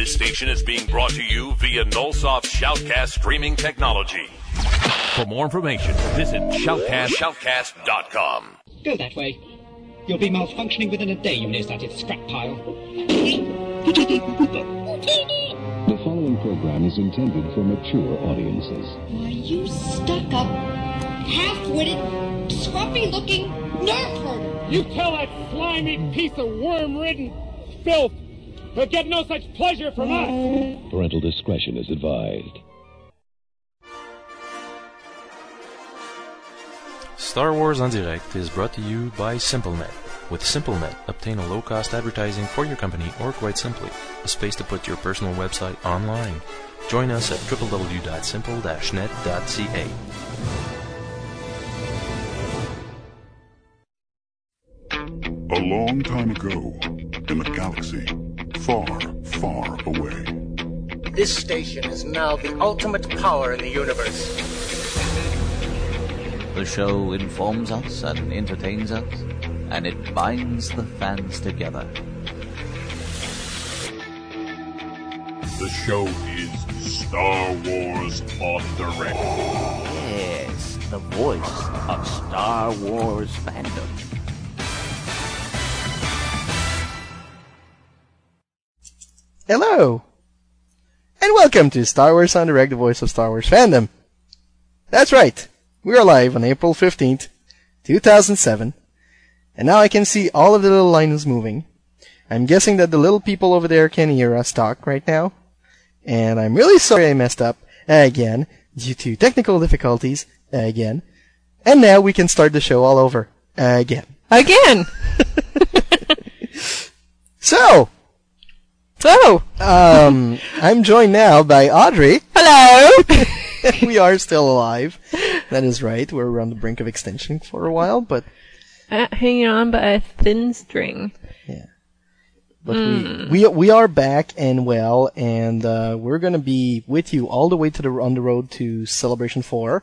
This station is being brought to you via Nullsoft Shoutcast streaming technology. For more information, visit shoutcast, shoutcast.com. Go that way. You'll be malfunctioning within a day, you nearsighted scrap pile. The following program is intended for mature audiences. Why, you stuck up, half witted, scruffy looking nerve herder. You tell that slimy piece of worm ridden filth he'll get no such pleasure from us. Parental discretion is advised. Star Wars en Direct is brought to you by SimpleNet. With SimpleNet, obtain a low-cost advertising for your company or quite simply, a space to put your personal website online. Join us at www.simple-net.ca. A long time ago, in a galaxy far, far away, This station is now the ultimate power in the universe. The show informs us and entertains us, and it binds the fans together. the show is Star Wars on the record. Yes, the voice of Star Wars fandom. Hello! And welcome to Star Wars en Direct, the voice of Star Wars fandom. That's right. We are live on April 15th, 2007. And now I can see all of the little lines moving. I'm guessing that the little people over there can hear us talk right now. And I'm really sorry I messed up again due to technical difficulties again. And now we can start the show all over again. Again. So, So, um, I'm joined now by Audrey. hello. we are still alive. That is right. We're on the brink of extinction for a while, but uh, hanging on by a thin string. Yeah. But we, we we are back and well, and uh, we're gonna be with you all the way to the on the road to Celebration Four.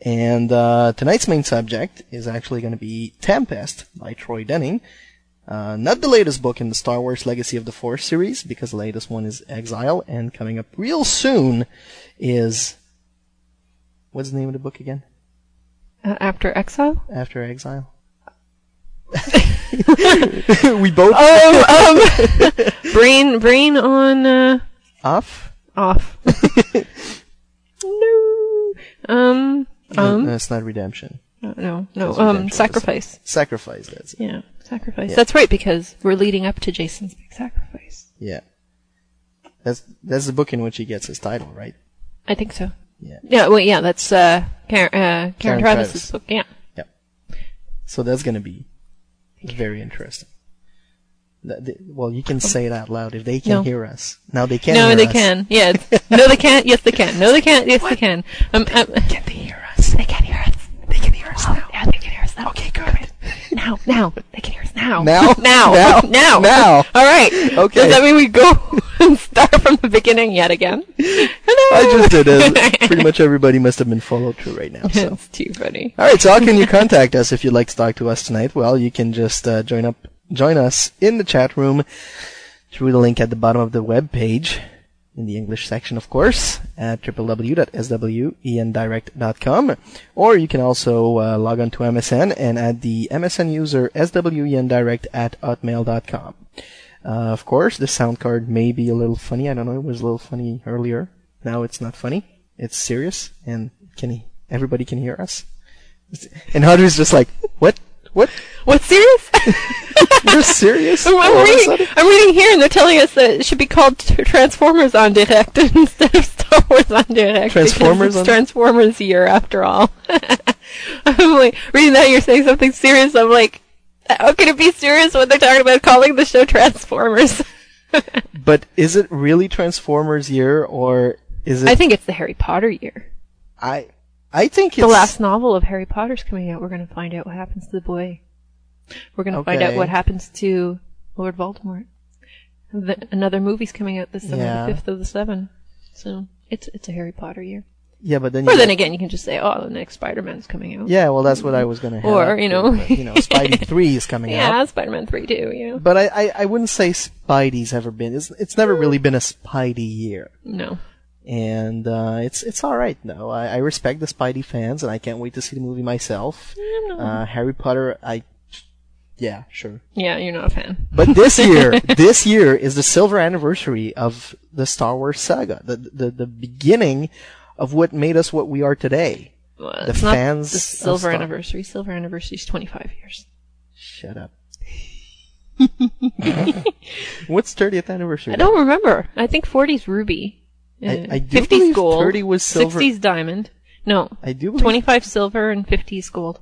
And uh, tonight's main subject is actually going to be Tempest by Troy Denning. Uh, not the latest book in the Star Wars Legacy of the Force series, because the latest one is Exile, and coming up real soon is what's the name of the book again? Uh, after Exile? After Exile. we both Oh, um, brain, brain on, uh, off. off. no. Um, um, no, that's not redemption. no, no, no, um, sacrifice. Sacrifice. That's it. Yeah, sacrifice. Yeah. That's right, because we're leading up to Jacen's big sacrifice. Yeah. That's that's the book in which he gets his title, right? I think so. Yeah. Yeah, well, yeah, that's, uh, Karen, uh, Karen, Karen Traviss's Traviss. book, yeah. Yeah. So that's gonna be very interesting. Well, you can say it out loud if they can No. hear us. Now they can. no, hear they us. can. Yeah. no, they can't. Yes, they can. No, they can't. Yes, they can. Um, um, can they hear Now, now. They can hear us now. Now? now. Now? now. Now. All right. Okay. Does that mean we go and start from the beginning yet again? Hello. I just did it. Pretty much everybody must have been followed through right now. So. It's too funny. All right. So how can you contact us if you'd like to talk to us tonight? Well, you can just uh, join up, join us in the chat room through the link at the bottom of the web page in the English section, of course, at www.swendirect.com. Or you can also uh, log on to MSN and add the MSN user swendirect at hotmail.com. Uh, of course, the sound card may be a little funny. I don't know. It was a little funny earlier. Now it's not funny. It's serious, and can he, everybody can hear us. And Audrey's just like, what? What? What serious? You're serious? I'm, I'm reading. I'm reading here, and they're telling us that it should be called Transformers on Direct instead of Star Wars en Direct. Transformers it's on- Transformers year after all. I'm like reading that. You're saying something serious. I'm like, how can it be serious when they're talking about calling the show Transformers? But is it really Transformers year, or is it? I think it's the Harry Potter year. I I think it's The last novel of Harry Potter's coming out. We're going to find out what happens to the boy. We're going to find out what happens to Lord Voldemort. The, another movie's coming out this summer, Yeah. the fifth of the seven. So it's it's a Harry Potter year. Yeah, but then Or then again, you can just say, "Oh, the next Spider-Man's coming out." Yeah, well, that's what I was gonna. head Or you know, but, you know, Spidey three is coming yeah, out. Yeah, Spider-Man three too. You know, But I, I, I wouldn't say Spidey's ever been. It's, it's never really been a Spidey year. no. And uh, it's it's all right. No, I, I respect the Spidey fans, and I can't wait to see the movie myself. no. Uh, Harry Potter, I, yeah, sure. Yeah, you're not a fan. But this year, this year is the silver anniversary of the Star Wars saga, the the, the beginning of what made us what we are today. Well, the fans. the silver anniversary. Silver anniversary is 25 years. Shut up. What's 30th anniversary? I don't remember. I think 40's ruby. I- I do 50's believe gold. 30 was silver. 60's diamond. No. I do believe 25 silver and 50's gold.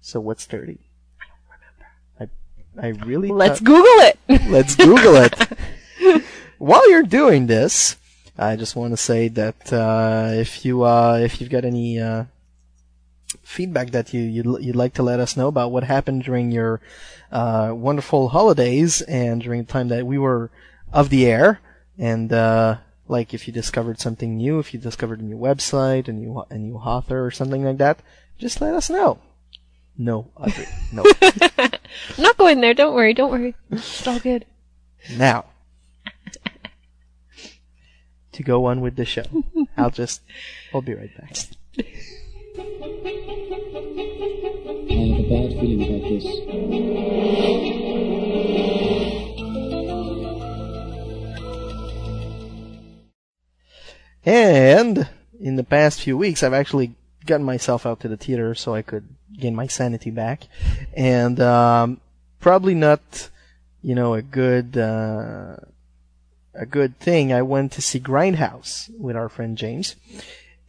So what's 30? I don't remember. I, I really Let's thought- Google it. Let's Google it. While you're doing this, I just want to say that uh, if you uh, if you've got any uh, feedback that you you'd, you'd like to let us know about what happened during your uh, wonderful holidays and during the time that we were of the air, and uh, like if you discovered something new, if you discovered a new website, a new a new author or something like that, just let us know. No, Audrey, no. I'm not going there. Don't worry. Don't worry. It's all good. Now, to go on with the show, I'll just, I'll be right back. I have a bad feeling about this. And in the past few weeks, I've actually gotten myself out to the theater so I could gain my sanity back, and um, probably not, you know, a good uh, a good thing. I went to see Grindhouse with our friend James,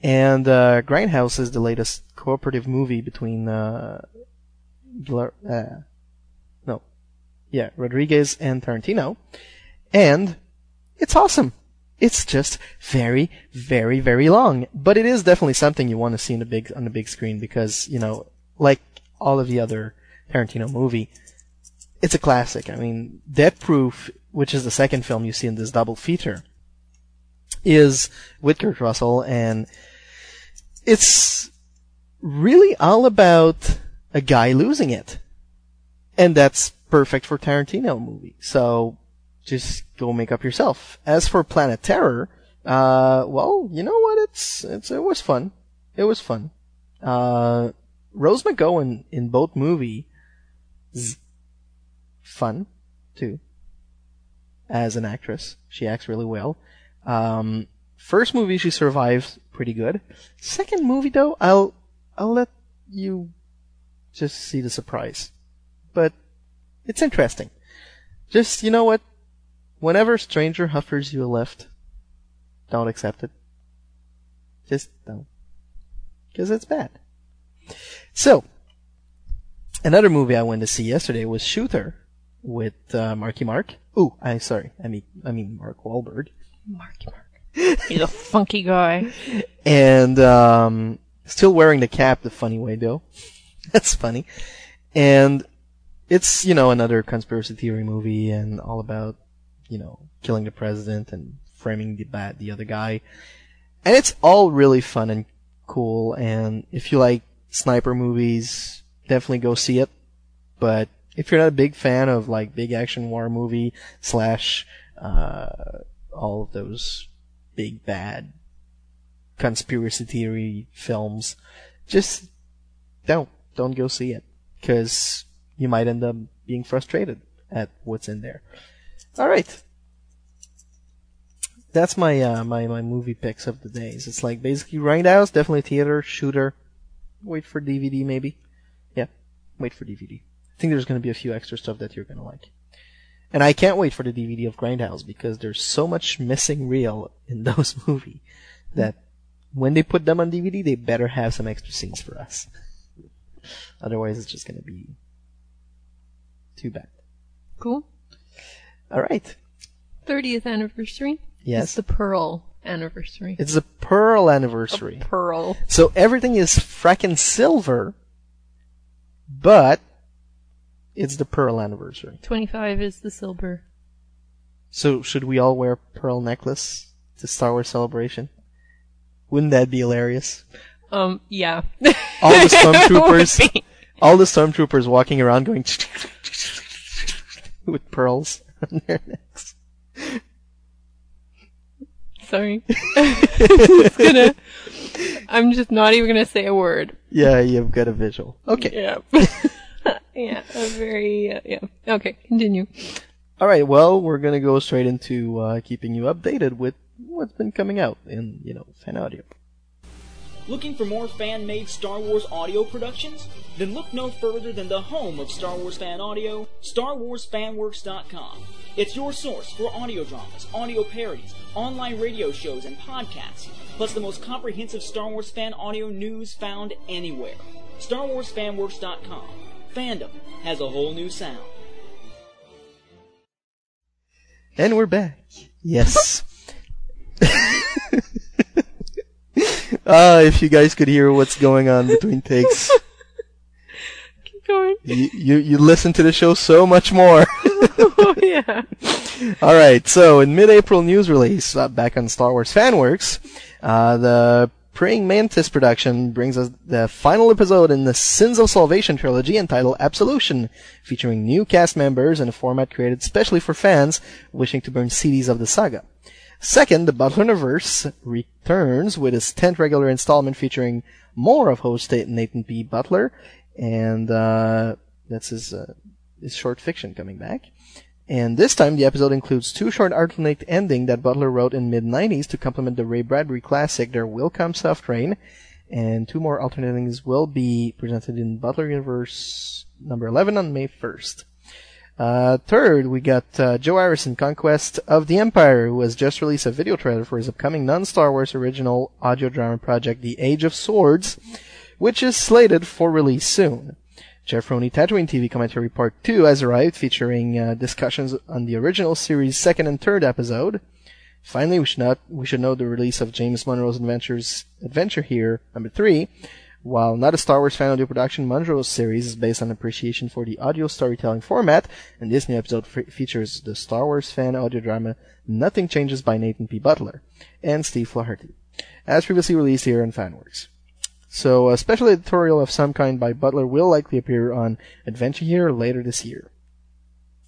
and uh, Grindhouse is the latest cooperative movie between uh, Glar- uh, no, yeah, Rodriguez and Tarantino, and it's awesome. It's just very, very, very long, but it is definitely something you want to see in the big on the big screen because you know, like all of the other Tarantino movie, it's a classic. I mean, Death Proof, which is the second film you see in this double feature, is with Kurt Russell, and it's really all about a guy losing it, and that's perfect for Tarantino movie. So just go make up yourself. As for Planet Terror, uh, well, you know what? It's it's it was fun. It was fun. Uh, Rose McGowan in both movie fun too. As an actress, she acts really well. Um, first movie she survives pretty good. Second movie though, I'll I'll let you just see the surprise. But it's interesting. Just you know what? Whenever a stranger offers you a lift, don't accept it. Just don't. Because it's bad. So, another movie I went to see yesterday was Shooter with uh, Marky Mark. Ooh, I'm sorry, I mean I mean Mark Wahlberg. Marky Mark. He's a funky guy. and um, still wearing the cap the funny way though. That's funny. And it's you know another conspiracy theory movie and all about you know killing the president and framing the the other guy. And it's all really fun and cool. And if you like sniper movies, definitely go see it. But if you're not a big fan of like big action war movie slash uh, all of those big bad conspiracy theory films, just don't don't go see it because you might end up being frustrated at what's in there. All right, that's my uh, my my movie picks of the days. It's like basically Grindhouse, definitely theater, shooter. Wait for DVD maybe. Yeah, wait for DVD. I think there's going to be a few extra stuff that you're going to like. And I can't wait for the DVD of Grindhouse because there's so much missing reel in those movies that when they put them on DVD, they better have some extra scenes for us. Otherwise, it's just going to be too bad. Cool. All right. 30th anniversary. Yes. It's the Pearl anniversary. It's a Pearl anniversary. Pearl. So everything is frackin' silver, but it's the Pearl anniversary. 25 is the silver. So should we all wear pearl necklace to Star Wars Celebration? Wouldn't that be hilarious? Um, yeah. All the stormtroopers, all the stormtroopers walking around going with pearls on their necks. Sorry. It's gonna, I'm just not even gonna say a word. Yeah, you've got a visual. Okay. Yeah. yeah, a very, uh, yeah. Okay, continue. All right. Well, we're gonna go straight into uh, keeping you updated with what's been coming out in you know fan audio. Looking for more fan made Star Wars audio productions? Then look no further than the home of Star Wars fan audio, StarWarsFanWorks.com. It's your source for audio dramas, audio parodies, online radio shows, and podcasts, plus the most comprehensive Star Wars fan audio news found anywhere. StarWarsFanWorks.com. Fandom has a whole new sound. And we're back. Yes. Ah, if you guys could hear what's going on between takes, Keep going. you, you you listen to the show so much more. oh, yeah. All right. So in mid-April news release, uh, back on Star Wars FanWorks, uh, the Praying Mantis production brings us the final episode in the Sins of Salvation trilogy entitled Absolution, featuring new cast members in a format created specially for fans wishing to burn CDs of the saga. Second, the Butlerverse returns with its 10th regular installment featuring more of host Nathan P. Butler, and uh, that's his uh, his short fiction coming back. And this time, the episode includes two short alternate ending that Butler wrote in mid 90s to complement the Ray Bradbury classic There Will Come Soft Rain, and two more alternate endings will be presented in Butler Universe number 11 on May 1st. Uh, third, we got uh, Joe Harrison, Conquest of the Empire, who has just released a video trailer for his upcoming non-Star Wars original audio drama project, The Age of Swords, which is slated for release soon. Jeff Roney Tatooine TV Commentary Part 2 has arrived, featuring uh, discussions on the original series' second and third episode. Finally, we should not we should know the release of James Monroe's Adventures Adventure here, number three. While not a Star Wars fan audio production, Monroe's series is based on appreciation for the audio storytelling format, and this new episode f- features the Star Wars fan audio drama Nothing Changes by Nathan P. Butler and Steve Flaherty, as previously released here on FanWorks. So a special editorial of some kind by Butler will likely appear on Adventure Here later this year.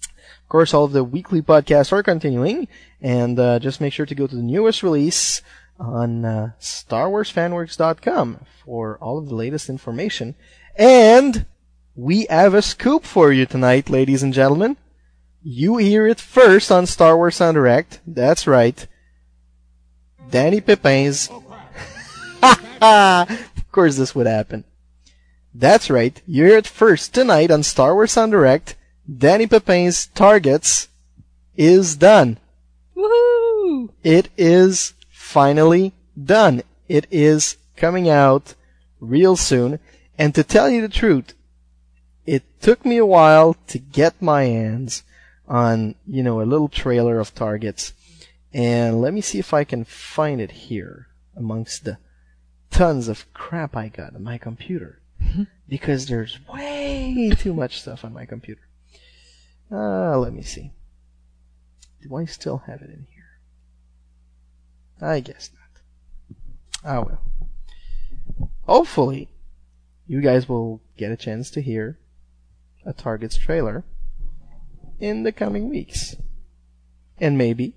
Of course, all of the weekly podcasts are continuing, and uh, just make sure to go to the newest release on uh, StarWarsFanWorks.com for all of the latest information. And we have a scoop for you tonight, ladies and gentlemen. You hear it first on Star Wars Sound Direct. That's right. Danny Pepin's. of course, this would happen. That's right. You hear it first tonight on Star Wars Sound Direct. Danny Pepin's Targets is done. Woohoo! It is finally done. It is coming out real soon. And to tell you the truth, it took me a while to get my hands on, you know, a little trailer of targets. And let me see if I can find it here amongst the tons of crap I got on my computer. because there's way too much stuff on my computer. Uh, let me see. Do I still have it in here? I guess not. Ah well. Hopefully, you guys will get a chance to hear a Target's trailer in the coming weeks. And maybe,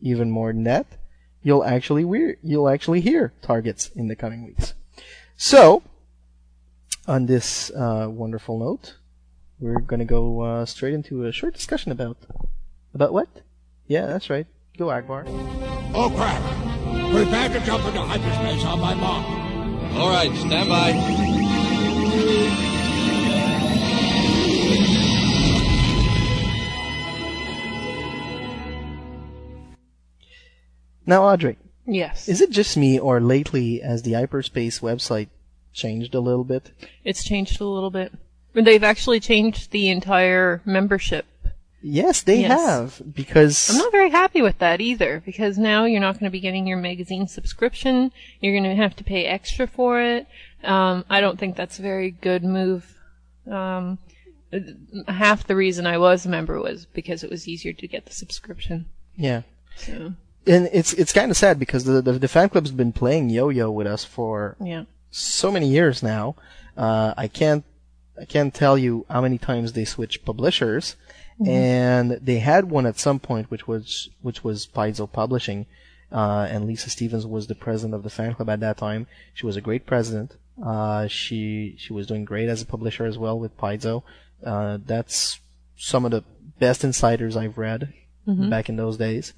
even more than that, you'll actually weir- you'll actually hear Targets in the coming weeks. So, on this uh, wonderful note, we're gonna go uh, straight into a short discussion about about what? Yeah, that's right. Go Ackbar. Oh crap! Prepare to jump into hyperspace on my mark. All right, stand by. Now, Audrey, Yes. is it just me or lately has the hyperspace website changed a little bit? It's changed a little bit. They've actually changed the entire membership. Yes, they Yes. have because I'm not very happy with that either, because now you're not going to be getting your magazine subscription. You're going to have to pay extra for it. Um, I don't think that's a very good move. Um, half the reason I was a member was because it was easier to get the subscription. yeah. So and it's it's kind of sad because the, the the fan club's been playing yo-yo with us for Yeah. so many years now. Uh, I can't I can't tell you how many times they switch publishers, Mhm. and they had one at some point, which was which was Paizo Publishing, uh, and Lisa Stevens was the president of the fan club at that time. She was a great president. Uh, she she was doing great as a publisher as well with Paizo. Uh, that's some of the best insiders I've read Mhm. back in those days.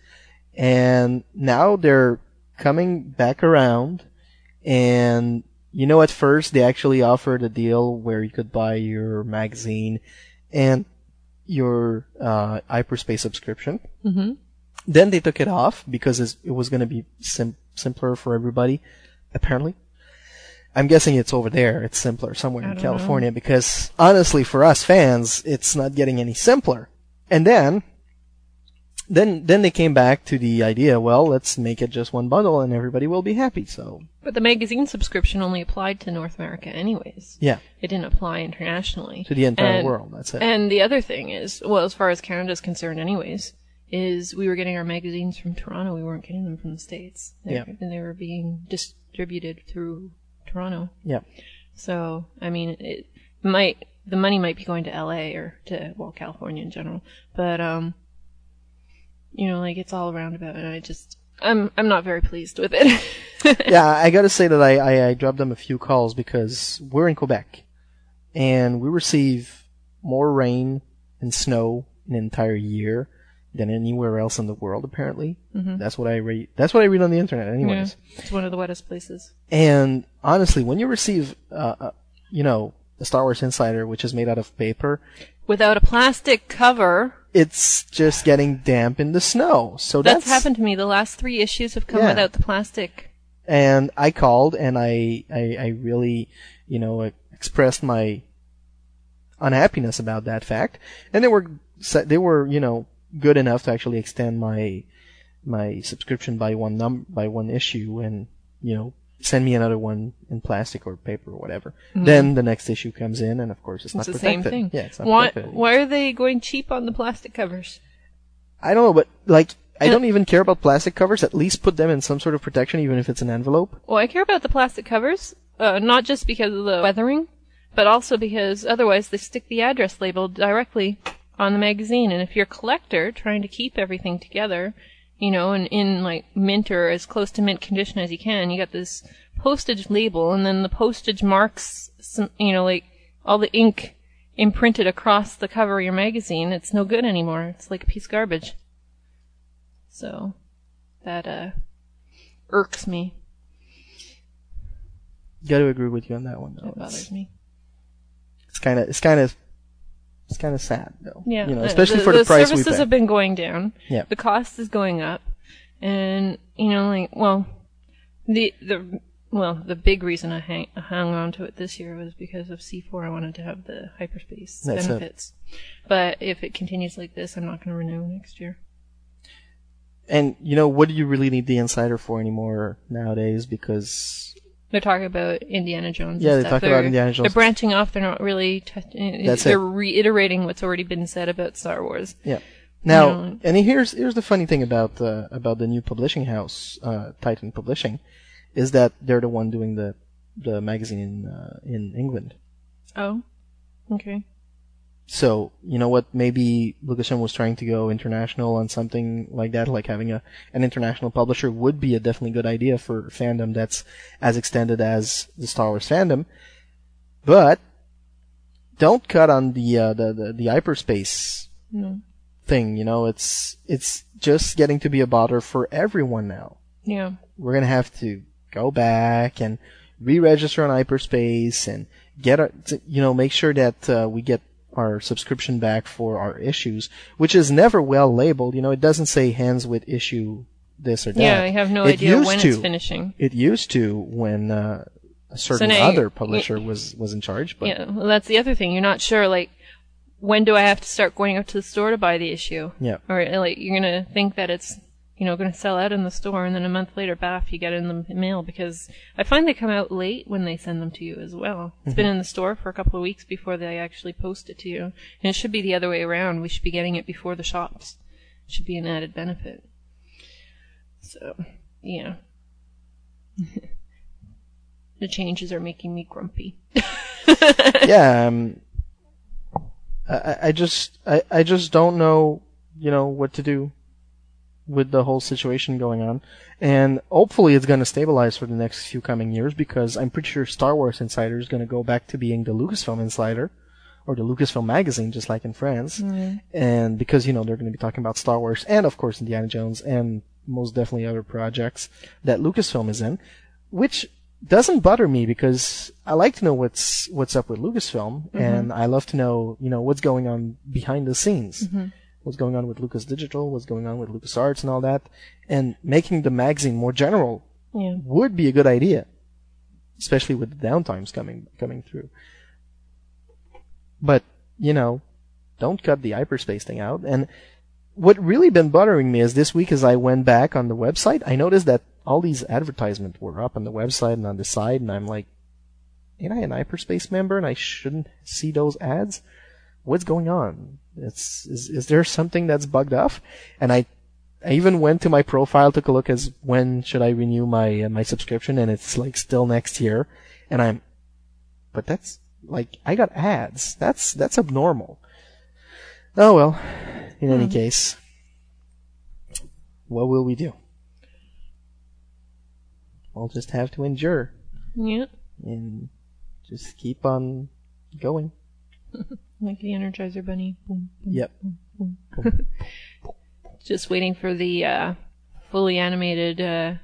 And now they're coming back around and you know at first they actually offered a deal where you could buy your magazine and your uh, hyperspace subscription. Mm-hmm. Then they took it off because it was going to be sim- simpler for everybody, apparently. I'm guessing it's over there. It's simpler somewhere I in California because honestly, for us fans, it's not getting any simpler. And then, then, then they came back to the idea, well, let's make it just one bundle and everybody will be happy. So, But the magazine subscription only applied to North America anyways. yeah. It didn't apply internationally. To the entire And- world, that's it. And the other thing is, well, as far as Canada's concerned anyways, is we were getting our magazines from Toronto. We weren't getting them from the States. They- Yeah. And they were being distributed through Toronto. Yeah. So, I mean, it might, the money might be going to LA or to, well, California in general. But, um, you know, like it's all around about. And I just, I'm, I'm not very pleased with it. yeah, I gotta say that I, I, I dropped them a few calls because we're in Quebec and we receive more rain and snow an entire year than anywhere else in the world apparently. Mhm. That's what I read that's what I read on the internet anyways. Yeah, it's one of the wettest places. And honestly, when you receive uh, uh you know, a Star Wars Insider which is made out of paper, Without a plastic cover, it's just getting damp in the snow. So that's, that's, happened to me. The last three issues have come Yeah. without the plastic. and I called and I, I, I really, you know, expressed my unhappiness about that fact, and they were they were you know good enough to actually extend my my subscription by one num by one issue and you know send me another one in plastic or paper or whatever. Mhm. Then the next issue comes in, and of course it's, It's not the same thing. Yeah, it's not why, protected. why are they going cheap on the plastic covers? I don't know, but like I don't even care about plastic covers. At least put them in some sort of protection, even if it's an envelope. Well, I care about the plastic covers, uh, not just because of the weathering, but also because otherwise they stick the address label directly on the magazine. And if you're a collector trying to keep everything together, you know, and in like mint or as close to mint condition as you can, you got this postage label, and then the postage marks, some, you know, like all the ink imprinted across the cover of your magazine. It's no good anymore. It's like a piece of garbage. So that uh irks me. Got to agree with you on that one. Though. It bothers me. It's kind of it's kind of it's kind of sad though. Yeah, you know, especially for the, price we services pay. have been going down. Yeah. the cost is going up, and you know, like, well, the the well, the big reason I hang, hung on to it this year was because of C4. I wanted to have the hyperspace That's it. benefits, but if it continues like this, I'm not going to renew next year. And you know, what do you really need the insider for anymore nowadays? Because They're talking about Indiana Jones. Yeah, and they stuff. talk about They're- Indiana Jones. They're branching off. They're not really. T- That's they're it. reiterating what's already been said about Star Wars. yeah. Now, You know, and here's here's the funny thing about uh, about the new publishing house, uh, Titan Publishing, is that they're the one doing the the magazine in uh, in England. oh, okay. So you know what? Maybe Lucasfilm was trying to go international on something like that, like having a an international publisher would be a definitely good idea for fandom that's as extended as the Star Wars fandom. But don't cut on the uh, the, the the hyperspace No. thing. You know, it's it's just getting to be a bother for everyone now. Yeah. We're gonna have to go back and re-register on hyperspace and get our, you know make sure that uh, we get our subscription back for our issues, which is never well labeled. You know, it doesn't say hands with issue this or that. Yeah, I have no It idea when to. it's finishing. It used to when uh, a certain now other publisher was was in charge, but yeah, well, that's the other thing. You're not sure, like, when do I have to start going up to the store to buy the issue? Yeah. Or, like, you're gonna think that it's, you know, gonna sell out in the store, and then a month later, baff, you get in the mail, because I find they come out late when they send them to you as well. It's been Mhm. in the store for a couple of weeks before they actually post it to you. And it should be the other way around. We should be getting it before the shops. It should be an added benefit. So, yeah. the changes are making me grumpy. yeah, um, I, I just, I, I just don't know, you know, what to do with the whole situation going on. And hopefully it's going to stabilize for the next few coming years because I'm pretty sure Star Wars Insider is going to go back to being the Lucasfilm Insider or the Lucasfilm magazine, just like in France. Mm. And because, you know, they're going to be talking about Star Wars and of course Indiana Jones and most definitely other projects that Lucasfilm is in, which doesn't bother me because I like to know what's, what's up with Lucasfilm Mhm. and I love to know, you know, what's going on behind the scenes Mhm. What's going on with Lucas Digital, what's going on with Lucas Arts and all that, and making the magazine more general Yeah. would be a good idea, especially with the downtimes coming coming through. But you know, don't cut the hyperspace thing out. And what really been bothering me is this week, as I went back on the website, I noticed that all these advertisements were up on the website and on the side, and I'm like, ain't I an hyperspace member and I shouldn't see those ads? What's going on? It's is is there something that's bugged off? And I I even went to my profile, took a look as when should I renew my uh, my subscription, and it's like still next year, and I'm, but that's like I got ads. That's that's abnormal. Oh well. In any Hmm. case, what will we do? We'll just have to endure Yeah. and just keep on going. like the Energizer Bunny. Boom, boom, Yep. boom, boom. Just waiting for the uh, fully animated uh,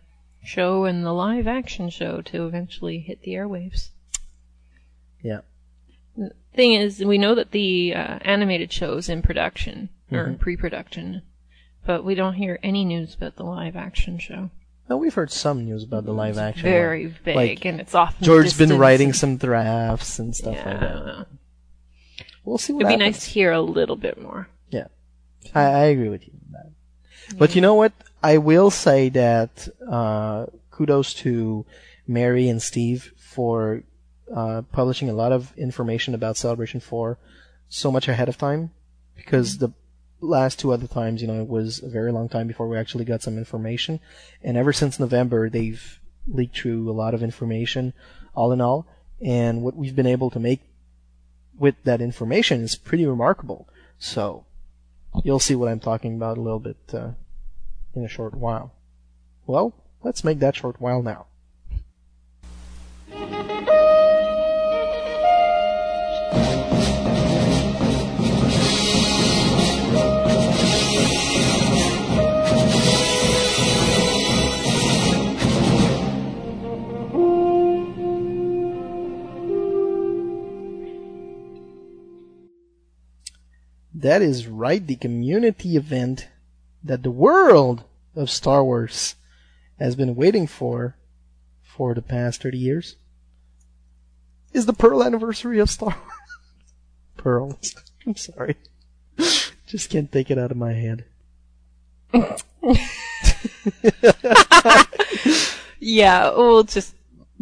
show and the live action show to eventually hit the airwaves. Yeah. Thing is, we know that the uh, animated show is in production or Mhm. pre-production, but we don't hear any news about the live action show. No, we've heard some news about the live action. very vague, Like, and it's off the George's been writing and- some drafts and stuff like Yeah. that. We'll see what It'd be nice to hear a little bit more. Yeah, I, I agree with you on that. But you know what? I will say that uh, kudos to Mary and Steve for uh, publishing a lot of information about Celebration 4 so much ahead of time because the last two other times, you know, it was a very long time before we actually got some information. And ever since November, they've leaked through a lot of information, all in all. And what we've been able to make with that information is pretty remarkable. So, you'll see what I'm talking about a little bit uh, in a short while. Well, let's make that short while now. That is right, the community event that the world of Star Wars has been waiting for for the past 30 years is the Pearl anniversary of Star Wars. Pearls. I'm sorry. Just can't take it out of my head. Yeah, we'll just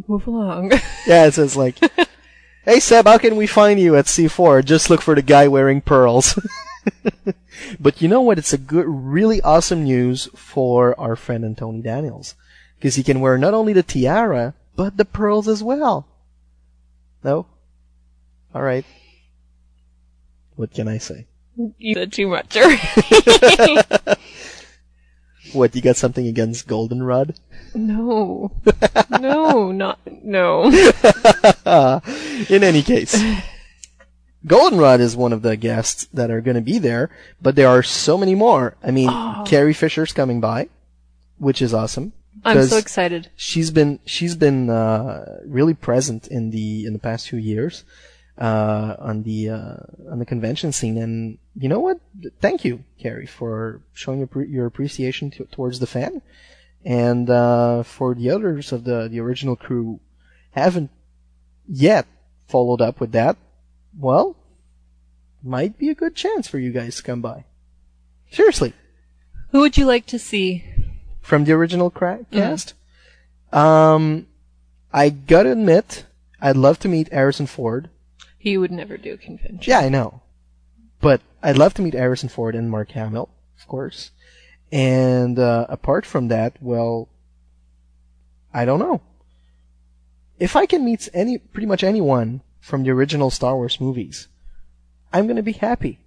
move along. Yeah, it says like, "Hey Seb, how can we find you at C4? Just look for the guy wearing pearls." but you know what? It's a good, really awesome news for our friend Anthony Daniels because he can wear not only the tiara but the pearls as well. No, all right. What can I say? you said too much already. What you got something against Goldenrod? no. No, not, no. In any case, Goldenrod is one of the guests that are going to be there, but there are so many more. I mean, Oh. Carrie Fisher's coming by, which is awesome. I'm so excited. She's been she's been uh, really present in the in the past few years uh, on the uh, on the convention scene, and you know what? Thank you, Carrie, for showing your, your appreciation to, towards the fan, and uh, for the others of the the original crew haven't yet followed up with that. Well, might be a good chance for you guys to come by. Seriously, Who would you like to see? from the original cra- cast. Um, I gotta admit, I'd love to meet Harrison Ford. He would never do a convention. Yeah, I know, but I'd love to meet Harrison Ford and Mark Hamill, of course. And uh, apart from that, well, I don't know. If I can meet any, pretty much anyone from the original Star Wars movies, I'm gonna be happy.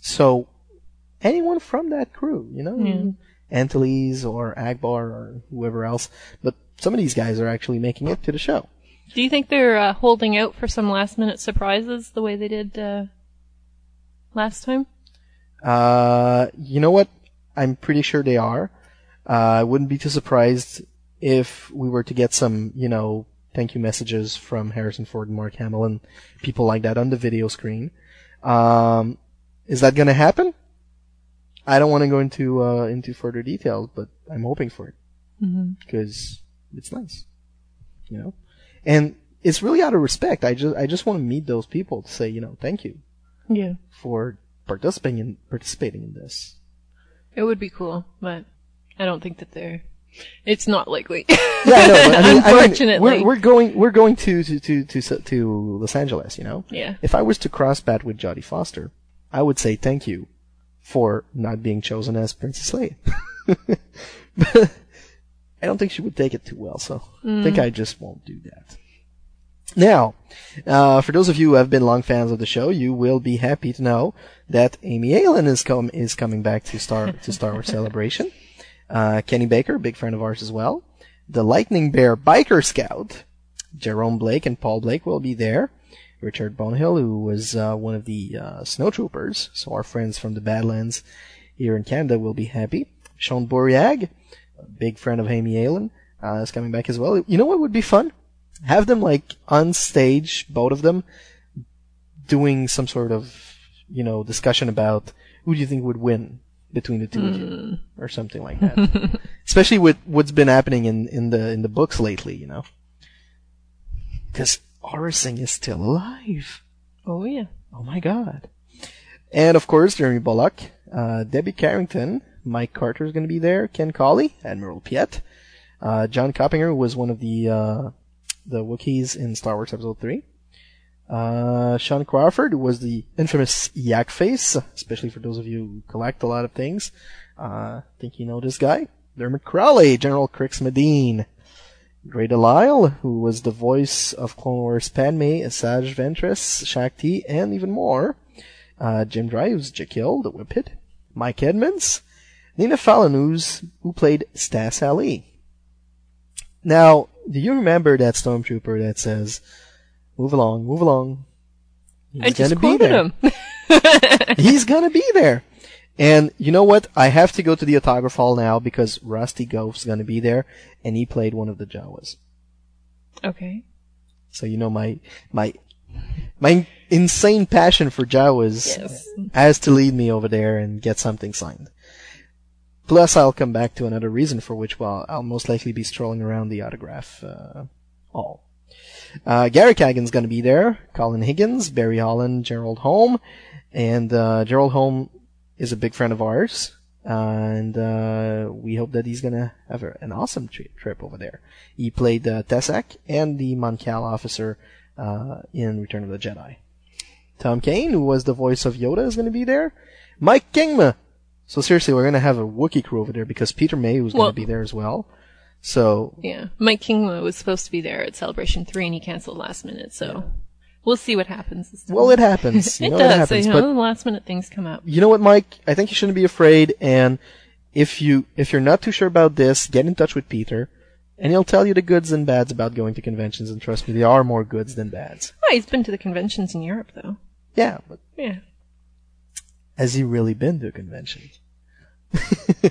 So, anyone from that crew, you know, Yeah. Antilles or Ackbar or whoever else, but some of these guys are actually making it to the show. Do you think they're uh, holding out for some last minute surprises the way they did uh, last time? Uh, you know what? I'm pretty sure they are. Uh, I wouldn't be too surprised if we were to get some, you know, thank you messages from Harrison Ford and Mark Hamill and people like that on the video screen. Um, is that going to happen? I don't want to go into uh, into further details, but I'm hoping for it because it's nice, you know. And it's really out of respect. I just I just want to meet those people to say, you know, thank you Yeah. for participating in participating in this. It would be cool, but I don't think that they're. It's not likely. Yeah. But I mean, I mean, Unfortunately. we're we're going we're going to to to to, to Los Angeles. You know. Yeah. If I was to cross bat with Jodie Foster, I would say thank you for not being chosen as Princess Leia. but I don't think she would take it too well, so I think Mm. I just won't do that. Now, uh, for those of you who have been long fans of the show, you will be happy to know that Amy Allen is com- is coming back to Star to Star Wars Celebration. Uh, Kenny Baker, big friend of ours as well. The Lightning Bear Biker Scout, Jerome Blake and Paul Blake will be there. Richard Bonehill, who was uh, one of the uh, snowtroopers, so our friends from the Badlands here in Canada will be happy. Sean Bourriague, a big friend of Amy Allen, uh, is coming back as well. You know what would be fun? Have them like on stage, both of them, doing some sort of, you know, discussion about who do you think would win between the two of you, or something like that. Especially with what's been happening in, in the in the books lately, you know. Because Aurra Sing is still alive. Oh yeah. Oh my god. And of course, Jeremy Bulloch, uh, Debbie Carrington, Mike Carter is going to be there, Ken Colley, Admiral Piett, uh, John Coppinger was one of the uh, the Wookiees in Star Wars Episode Three. Uh, Sean Crawford was the infamous Yak Face, especially for those of you who collect a lot of things. Uh, think you know this guy. Dermot Crowley, General Crix Madine. Grey Delisle, who was the voice of Clone Wars Padme, Asajj Ventress, Shaak Ti, and even more. Uh, Jim Drives, Jekyll, the Whippet. Mike Edmonds. Nina Fallon, who's, who played Stass Allie. Now, do you remember that stormtrooper that says, move along, move along? I just quoted him. He's gonna be there. And you know what? I have to go to the autograph hall now because Rusty Goffe's gonna be there, and he played one of the Jawas. Okay. So you know my my my insane passion for Jawas Yes. has to lead me over there and get something signed. Plus, I'll come back to another reason for which well, I'll most likely be strolling around the autograph uh, hall. Uh, Garrick Hagon's going to be there. Colin Higgins, Barry Holland, Gerald Home, and uh, Gerald Home is a big friend of ours, and uh, we hope that he's going to have a, an awesome tri- trip over there. He played uh, Tessek and the Moncal officer uh, in Return of the Jedi. Tom Kane, who was the voice of Yoda, is going to be there. Mike Kingma. So seriously, we're going to have a Wookiee crew over there because Peter May was Well- going to be there as well. So Yeah. Mike Kingma was supposed to be there at Celebration 3 and he canceled last minute, so we'll see what happens this time. Well, it happens. You it know, it does. happens, you know, but- the last minute things come up. you know what, Mike? I think you shouldn't be afraid. And if you if you're not too sure about this, get in touch with Peter, and he'll tell you the goods and bads about going to conventions. And trust me, there are more goods than bads. Oh, he's been to the conventions in Europe, though. Yeah, but Yeah. Has he really been to a convention?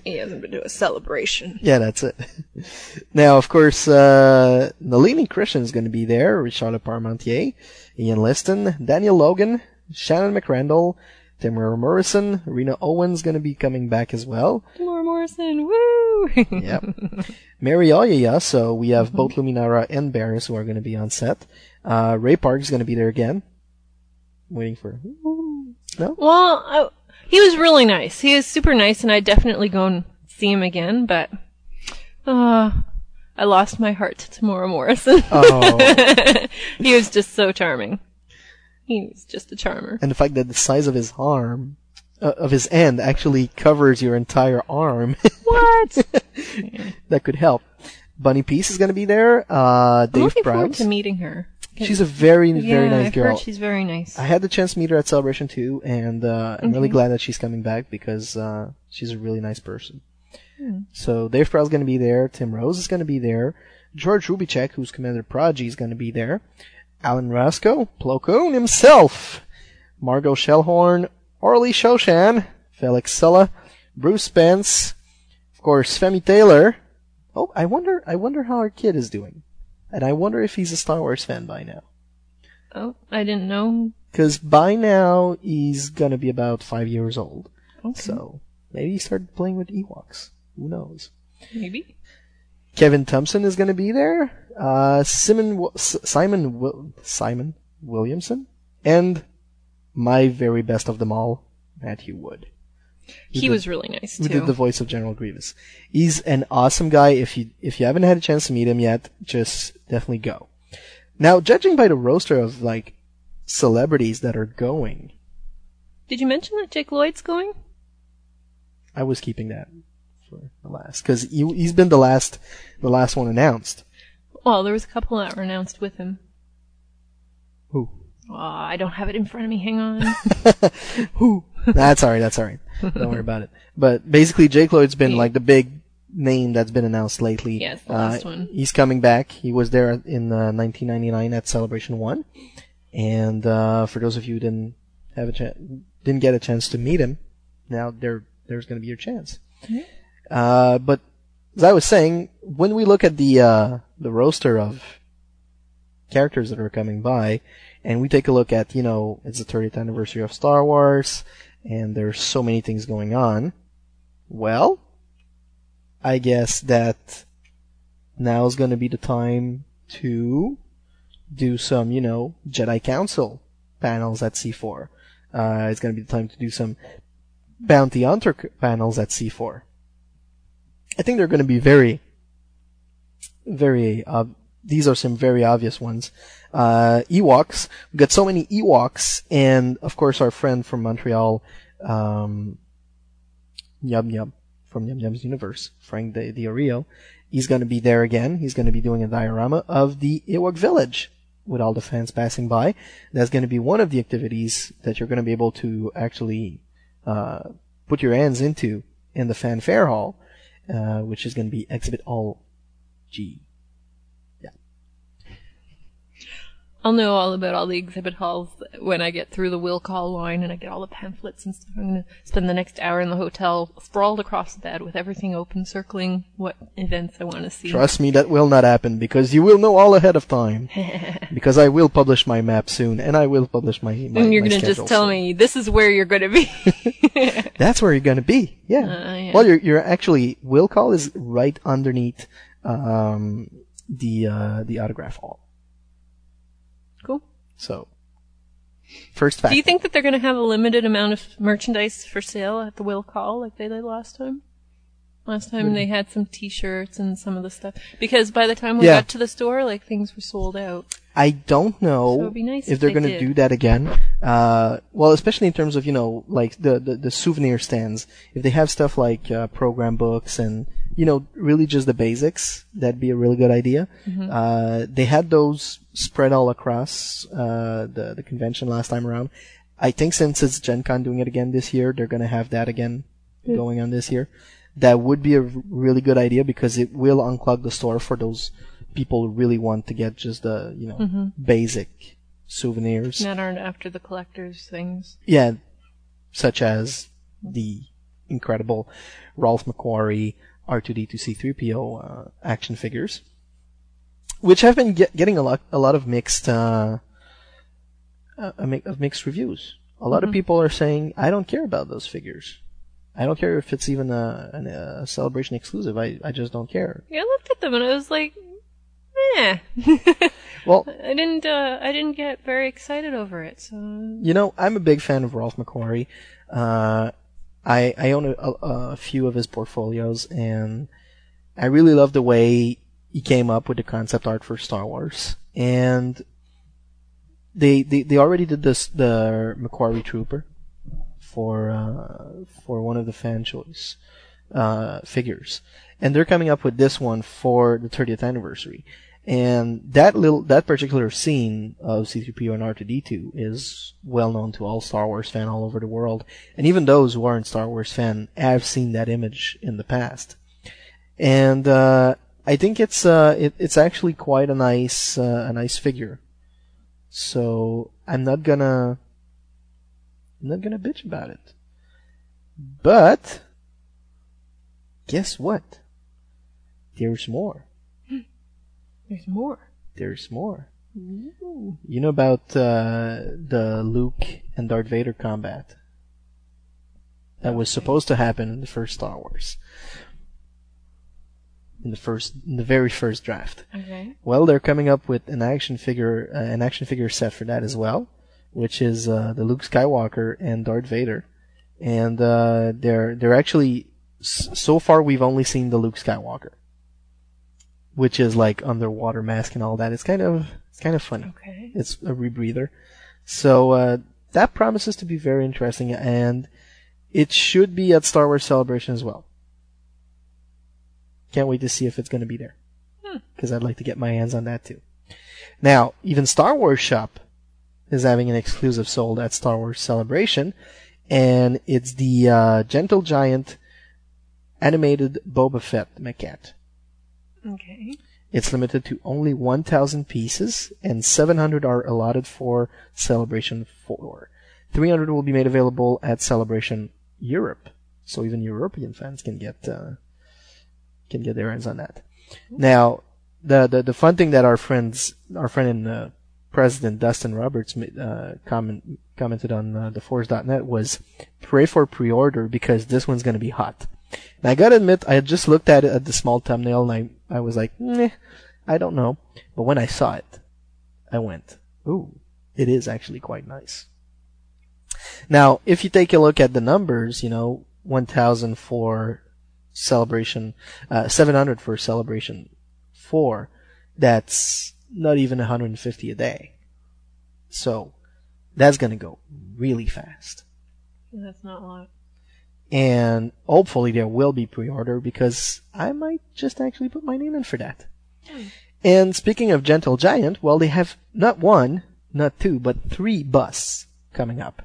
he hasn't been to a celebration. Yeah, that's it. now, of course, uh, Nalini Krishan is going to be there, Richard Parmentier, Ian Liston, Daniel Logan, Shannon McRandle, Temuera Morrison, Rena Owens going to be coming back as well. Temuera Morrison, woo! yep. Mary Oyaya, so we have both Luminara and Barriss who are going to be on set. Uh, Ray Park is going to be there again. Waiting for, no? Well, I, he was really nice. He is super nice, and I'd definitely go and see him again, but uh, I lost my heart to Temuera Morrison. Oh. he was just so charming. He was just a charmer. And the fact that the size of his arm, uh, of his end actually covers your entire arm. What? that could help. Bonnie Piesse is going to be there. Uh, I'm Dave looking forward to meeting her. She's a very, very Yeah, nice I've girl. heard she's very nice. I had the chance to meet her at Celebration 2, and uh, I'm really glad that she's coming back because uh, she's a really nice person. Hmm. So Dave Prowse's going to be there. Tim Rose is going to be there. George Roubicek, who's Commander Praji, is going to be there. Alan Ruscoe, Plo Koon himself, Margot Shellhorn, Orly Shoshan, Felix Silla, Bruce Spence, of course Femi Taylor. Oh, I wonder, I wonder how our kid is doing, and I wonder if he's a Star Wars fan by now. Oh, I didn't know. Because by now he's gonna be about five years old. Okay. So maybe he started playing with Ewoks. Who knows? Maybe. Kevin Thompson is gonna be there. Uh, Simon Simon Simon Williamson and my very best of them all, Matthew Wood. He did- was really nice Who too. did the voice of General Grievous? He's an awesome guy. If you if you haven't had a chance to meet him yet, just definitely go. Now, judging by the roster of like celebrities that are going, Did you mention that Jake Lloyd's going? I was keeping that for the last because he, he's been the last the last one announced. Well, there was a couple that were announced with him. Who? Oh, I don't have it in front of me. Hang on. Who? that's alright. That's alright. Don't worry about it. But basically, Jake Lloyd's been like the big name that's been announced lately. Yes, the Uh, last one. He's coming back. He was there in uh, 1999 at Celebration One, and uh, for those of you who didn't have a chance, didn't get a chance to meet him, now there there's going to be your chance. Uh, but as I was saying, when we look at the uh, the roster of characters that are coming by, and we take a look at, you know, it's the 30th anniversary of Star Wars, and there's so many things going on. Well, I guess that now's gonna be the time to do some, you know, Jedi Council panels at C4. Uh, it's gonna be the time to do some Bounty Hunter panels at C4. I think they're gonna be very, very, uh, these are some very obvious ones. Uh, Ewoks. We've got so many Ewoks, and of course our friend from Montreal, um, Yum Yum, from Yum Yum's universe, Frank De, De Orio, he's gonna be there again. He's gonna be doing a diorama of the Ewok village with all the fans passing by. That's gonna be one of the activities that you're gonna be able to actually, uh, put your hands into in the fanfare hall, uh, which is gonna be exhibit hall G. I'll know all about all the exhibit halls when I get through the will call line and I get all the pamphlets and stuff. I'm gonna spend the next hour in the hotel sprawled across the bed with everything open, circling what events I want to see. Trust me, that will not happen because you will know all ahead of time. because I will publish my map soon, and I will publish my. my and you're gonna just tell soon. me this is where you're gonna be. That's where you're gonna be. Yeah. Uh, yeah. Well, you're you're actually will call is right underneath um, the uh, the autograph hall. Cool. So, first fact. Do you think that they're gonna have a limited amount of merchandise for sale at the will call like they did last time? Last time do they had some T-shirts and some of the stuff because by the time we Yeah. got to the store, like things were sold out. I don't know So nice if they're they going to do that again. Uh, well, especially in terms of you know like the, the the souvenir stands. If they have stuff like uh, program books and you know really just the basics, that'd be a really good idea. Mhm. Uh, they had those spread all across uh, the the convention last time around. I think since it's Gen Con doing it again this year, they're going to have that again going on this year. That would be a r- really good idea because it will unclog the store for those people who really want to get just the you know Mhm. basic souvenirs. That aren't after the collectors things. Yeah, such as the incredible Ralph McQuarrie R2D2 C3PO uh, action figures, which have been get, getting a lot a lot of mixed uh, uh, of mixed reviews. A lot of Mhm. people are saying, "I don't care about those figures. I don't care if it's even a, an- a celebration exclusive. I, I just don't care." Yeah, I looked at them and I was like, eh. Well, I didn't. Uh, I didn't get very excited over it. So You know, I'm a big fan of Ralph McQuarrie. Uh, I I own a, a, a few of his portfolios, and I really love the way he came up with the concept art for Star Wars. And they they, they already did this the McQuarrie Trooper for uh, for one of the fan choice uh, figures, and they're coming up with this one for the 30th anniversary. And that little that particular scene of C3PO and R2D2 is well known to all Star Wars fan all over the world, and even those who aren't Star Wars fan have seen that image in the past. And uh, I think it's uh, it, it's actually quite a nice uh, a nice figure. So I'm not gonna I'm not gonna bitch about it. But guess what? There's more. There's more. There's more. Ooh. You know about uh, the Luke and Darth Vader combat that was supposed to happen in the first Star Wars, in the first, in the very first draft. Okay. Well, they're coming up with an action figure, uh, an action figure set for that as well, which is uh, the Luke Skywalker and Darth Vader, and uh, they're they're actually so far we've only seen the Luke Skywalker, which is like underwater mask and all that. It's kind of it's kind of funny. Okay. It's a rebreather, so uh, that promises to be very interesting, and it should be at Star Wars Celebration as well. Can't wait to see if it's going to be there Hmm. because I'd like to get my hands on that too. Now, even Star Wars Shop is having an exclusive sold at Star Wars Celebration, and it's the uh, Gentle Giant animated Boba Fett maquette. Okay. It's limited to only 1,000 pieces, and 700 are allotted for Celebration 4. 300 will be made available at Celebration Europe, so even European fans can get uh, can get their hands on that. Now, the, the the fun thing that our friends, our friend and uh, President Dustin Roberts uh, comment commented on uh, theforce.net was pray for pre-order because this one's going to be hot. And I gotta admit, I had just looked at it at the small thumbnail and I, I was like, I don't know. But when I saw it, I went, ooh, it is actually quite nice. Now, if you take a look at the numbers, you know, 1000 for celebration, uh, 700 for celebration 4, that's not even 150 a day. So, that's gonna go really fast. That's not a lot. And hopefully there will be pre-order because I might just actually put my name in for that. And speaking of Gentle Giant, well, they have not one, not two, but three busts coming up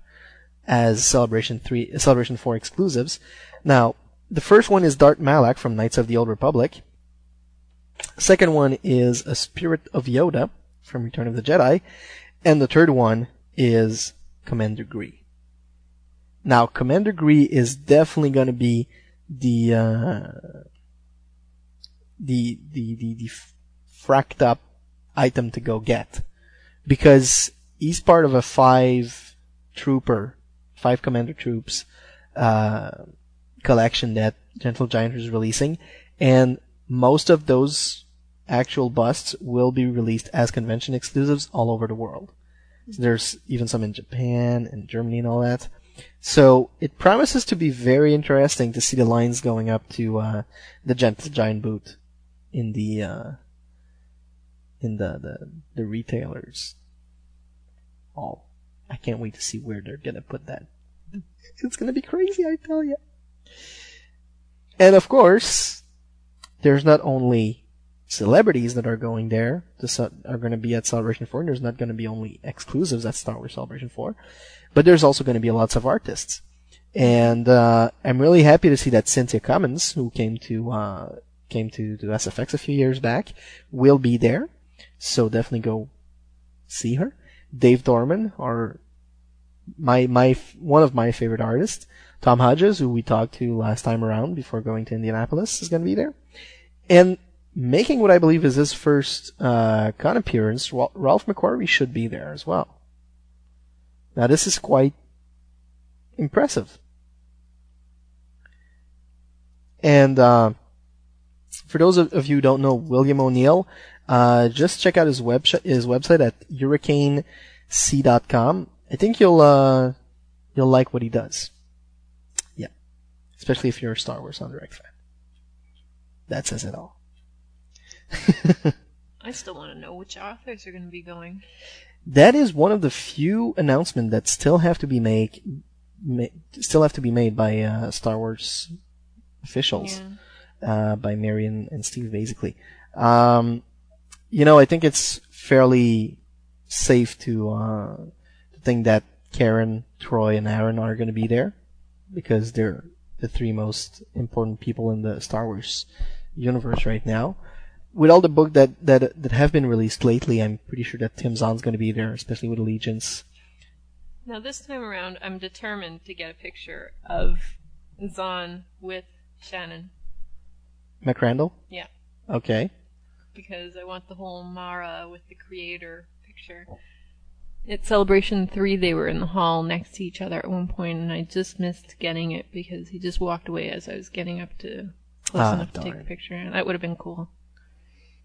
as Celebration 3, Celebration 4 exclusives. Now, the first one is Darth Malak from Knights of the Old Republic. Second one is a Spirit of Yoda from Return of the Jedi. And the third one is Commander Gree. Now, Commander Gree is definitely going to be the, uh, the, the, the, the fracked up item to go get. Because he's part of a five trooper, five commander troops, uh, collection that Gentle Giant is releasing. And most of those actual busts will be released as convention exclusives all over the world. So there's even some in Japan and Germany and all that. So it promises to be very interesting to see the lines going up to uh, the Gentle Giant boot in the uh, in the, the the retailers. Oh, I can't wait to see where they're gonna put that. It's gonna be crazy, I tell you. And of course, there's not only celebrities that are going there to are going to be at Celebration 4. And there's not going to be only exclusives at Star Wars Celebration 4, but there's also going to be lots of artists. And uh, I'm really happy to see that Cynthia Cummens, who came to uh, came to, to SFX a few years back, will be there. So definitely go see her. Dave Dorman, or my my one of my favorite artists, Tom Hodges, who we talked to last time around before going to Indianapolis, is going to be there. And making what I believe is his first uh, con appearance, Ralph McQuarrie should be there as well. Now this is quite impressive. And uh, for those of, you who don't know William O'Neill, uh, just check out his web his website at hurricanec.com. I think you'll uh, you'll like what he does. Yeah, especially if you're a Star Wars en Direct fan. That says it all. I still want to know which authors are going to be going. That is one of the few announcements that still have to be made ma- still have to be made by uh, Star Wars officials, uh, by Marion and Steve, basically. Um, you know, I think it's fairly safe to uh, to think that Karen, Troy, and Aaron are going to be there because they're the three most important people in the Star Wars universe right now. With all the book that that that have been released lately, I'm pretty sure that Tim Zahn's going to be there, especially with Allegiance. Now this time around, I'm determined to get a picture of Zahn with Shannon. McRandle. Yeah, Okay. because I want the whole Mara with the creator picture. At Celebration 3, they were in the hall next to each other at one point, and I just missed getting it because he just walked away as I was getting up to close Ah, enough to take darn. the picture, and that would have been cool.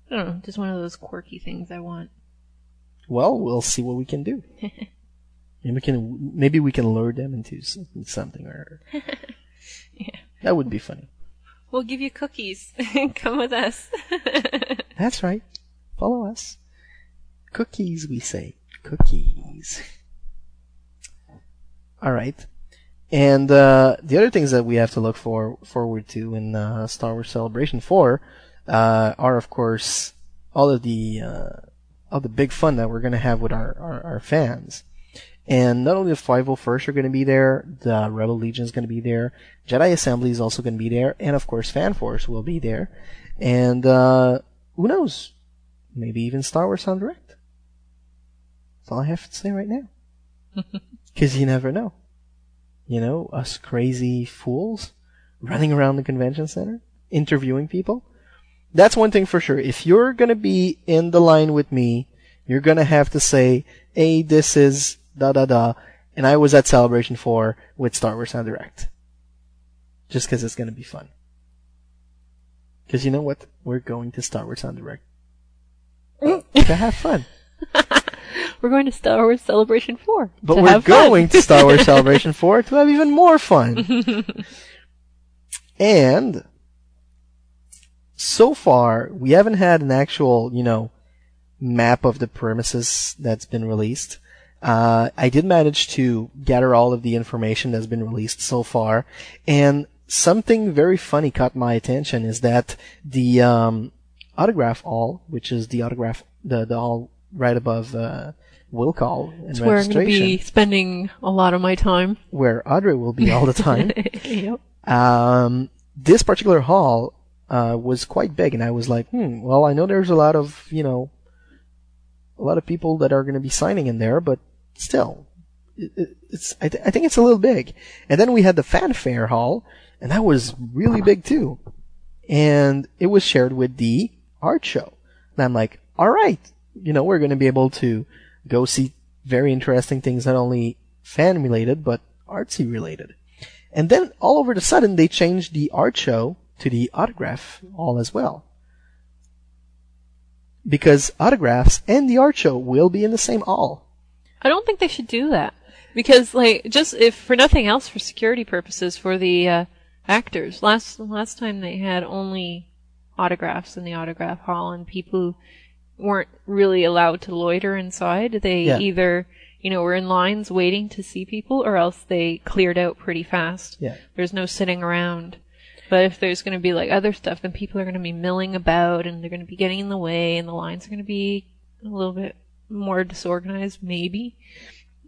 I don't know, just one of those quirky things I want. Well, we'll see what we can do. Maybe we can maybe we can lure them into something or yeah. that would be funny. We'll give you cookies. Come with us. That's right. Follow us. Cookies, we say. Cookies. All right. And uh, the other things that we have to look for forward to in uh, Star Wars Celebration 4 uh, are, of course, all of the uh, all the big fun that we're going to have with our, our, our fans. And not only the 501st are going to be there, the Rebel Legion is going to be there, Jedi Assembly is also going to be there, and of course Fan Force will be there. And uh, who knows? Maybe even Star Wars en Direct. That's all I have to say right now. Because you never know. You know, us crazy fools running around the convention center, interviewing people. That's one thing for sure. If you're gonna be in the line with me, you're gonna have to say, hey, this is da da da, and I was at Celebration 4 with Star Wars en Direct. Just because it's gonna be fun. Because you know what? We're going to Star Wars en Direct. to have fun. We're going to Star Wars Celebration 4. But we're going to Star Wars Celebration 4 to have even more fun. and so far, we haven't had an actual, you know, map of the premises that's been released. Uh, I did manage to gather all of the information that's been released so far, and something very funny caught my attention is that the um, autograph all, which is the autograph, the the hall right above uh, will call and It's where I'm going to registration, be spending a lot of my time. where Audrey will be all the time. yep. Um, this particular hall uh, was quite big, and I was like, hmm, well, I know there's a lot of, you know, a lot of people that are going to be signing in there, but still, it, it, it's I, th- I think it's a little big. And then we had the fanfare hall, and that was really big too, and it was shared with the art show. And I'm like, all right, you know, we're going to be able to go see very interesting things, not only fan related but artsy related. And then all over the sudden they changed the art show to the autograph hall as well. Because autographs and the art show will be in the same hall. I don't think they should do that because, like, just if for nothing else, for security purposes, for the uh, actors. Last last time they had only autographs in the autograph hall, and people weren't really allowed to loiter inside. They Yeah. either, you know, were in lines waiting to see people, or else they cleared out pretty fast. Yeah. There's no sitting around. But if there's going to be like other stuff, then people are going to be milling about, and they're going to be getting in the way, and the lines are going to be a little bit more disorganized, maybe.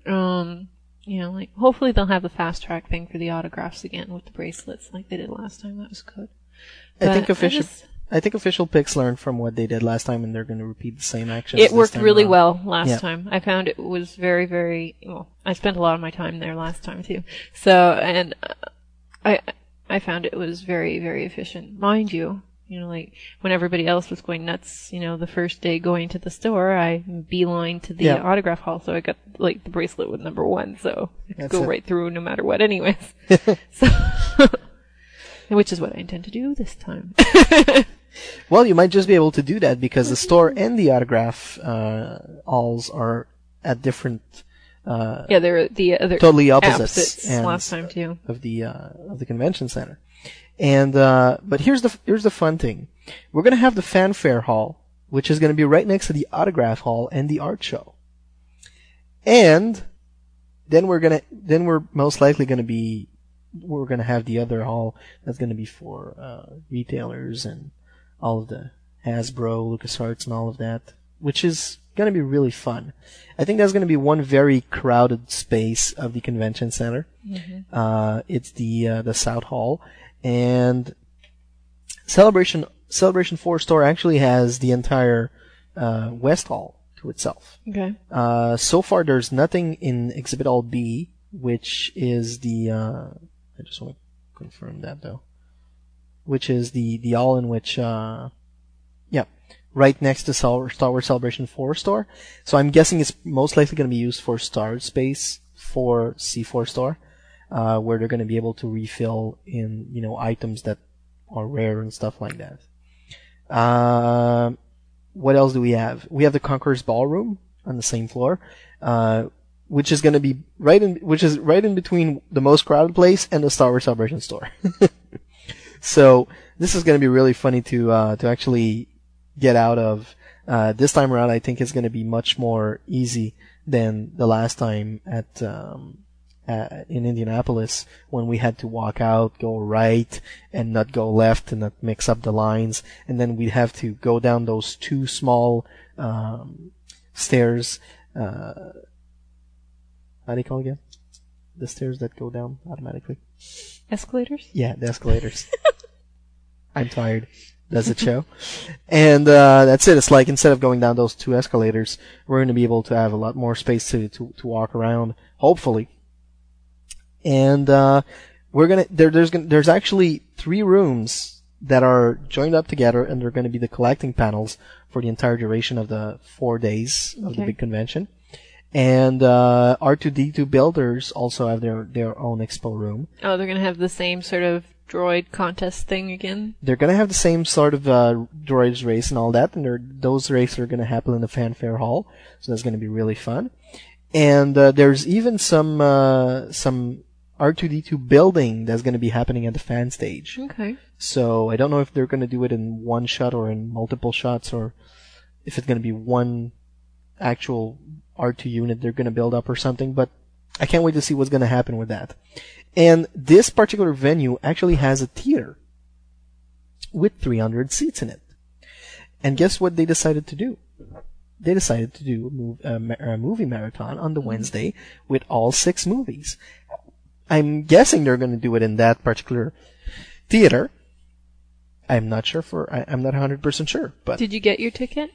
Um, you know, like hopefully they'll have the fast track thing for the autographs again with the bracelets, like they did last time. That was good. I think But official just- I think Official Pix learned from what they did last time and they're going to repeat the same actions. it worked really around. well last Yeah. time. I found it was very, very well. I spent a lot of my time there last time too. So, and uh, I, I found it was very, very efficient. Mind you, you know, like when everybody else was going nuts, you know, the first day going to the store, I beeline to the Yeah. autograph hall, so I got like the bracelet with number one, so I could That's go it. right through no matter what, anyways. so, which is what I intend to do this time. Well, you might just be able to do that because the store and the autograph uh, halls are at different. Uh, Yeah, they're the other totally opposites, opposites last time too. of the uh, of the convention center. And uh, but here's the here's the fun thing: we're gonna have the fanfare hall, which is gonna be right next to the autograph hall and the art show. And then we're gonna then we're most likely gonna be we're gonna have the other hall that's gonna be for uh, retailers and all of the Hasbro, LucasArts, and all of that, which is gonna be really fun. I think that's gonna be one very crowded space of the convention center. Mhm. Uh, it's the uh, the South Hall, and Celebration Celebration Four store actually has the entire uh, West Hall to itself. Okay. Uh, so far, there's nothing in Exhibit Hall B, which is the. Uh, I just want to confirm that though. Which is the the all in which. Uh, yeah, right next to Star Star Wars Celebration 4 store. So I'm guessing it's most likely going to be used for Star Space for C4 store, uh, where they're going to be able to refill in you know items that are rare and stuff like that. Um, what else do we have? We have the Conqueror's Ballroom on the same floor, uh, which is going to be right in, which is right in between the most crowded place and the Star Wars Celebration store. so this is going to be really funny to uh, to actually get out of. Uh, this time around, I think it's going to be much more easy than the last time at um, uh, in Indianapolis when we had to walk out, go right, and not go left, and not mix up the lines, and then we'd have to go down those two small um, stairs. Uh, how do you call again? The stairs that go down automatically. Escalators? Yeah, the escalators. I'm tired. Does it show? and uh, that's it. It's like instead of going down those two escalators, we're going to be able to have a lot more space to to, to walk around. Hopefully. And uh, we're gonna there, there's gonna, there's actually three rooms that are joined up together, and they're going to be the collecting panels for the entire duration of the four days of the big convention. And uh, R2D2 builders also have their their own expo room. Oh, they're gonna have the same sort of droid contest thing again. they're gonna have the same sort of uh, droids race and all that, and those races are gonna happen in the fanfare hall, so that's gonna be really fun. And uh, there's even some uh, some R2D2 building that's gonna be happening at the fan stage. Okay. So I don't know if they're gonna do it in one shot or in multiple shots, or if it's gonna be one actual R2 unit they're gonna build up or something. But I can't wait to see what's gonna happen with that. And this particular venue actually has a theater with 300 seats in it. And guess what they decided to do? They decided to do a, mov- a ma- a movie marathon on the mm-hmm. Wednesday with all six movies. I'm guessing they're going to do it in that particular theater. I'm not sure for, I, I'm not 100% sure, but Did you get your ticket?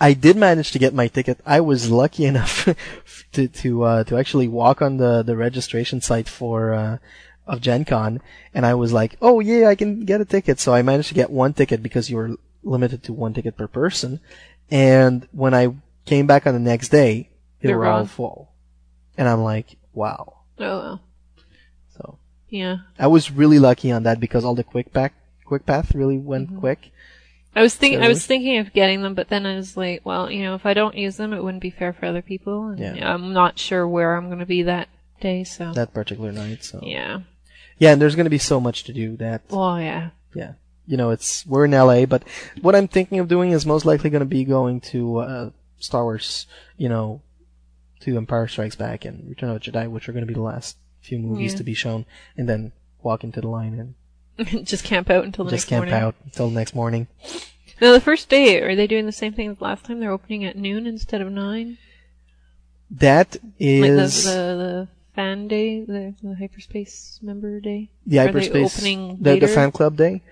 I did manage to get my ticket. I was lucky enough to to uh, to actually walk on the the registration site for uh, of Gen Con, and I was like, "Oh yeah, I can get a ticket." So I managed to get one ticket because you were limited to one ticket per person. And when I came back on the next day, they They're were all gone. full, and I'm like, "Wow." Oh well. So Yeah. I was really lucky on that because all the quick back quick path really went quick. I was thinking. I was thinking of getting them, but then I was like, well, you know, if I don't use them, it wouldn't be fair for other people. And Yeah. I'm not sure where I'm going to be that day, so. that particular night. So Yeah. yeah, and there's going to be so much to do that Well, yeah. yeah, you know, it's we're in LA, but what I'm thinking of doing is most likely going to be going to uh, Star Wars, you know, to Empire Strikes Back and Return of the Jedi, which are going to be the last few movies Yeah. to be shown, and then walk into the line and Just camp out until the just next camp morning. out until the next morning. Now, the first day, are they doing the same thing as last time? They're opening at noon instead of nine. That is like the, the the fan day, the, the hyperspace member day. the Are hyperspace, opening the, the fan club day.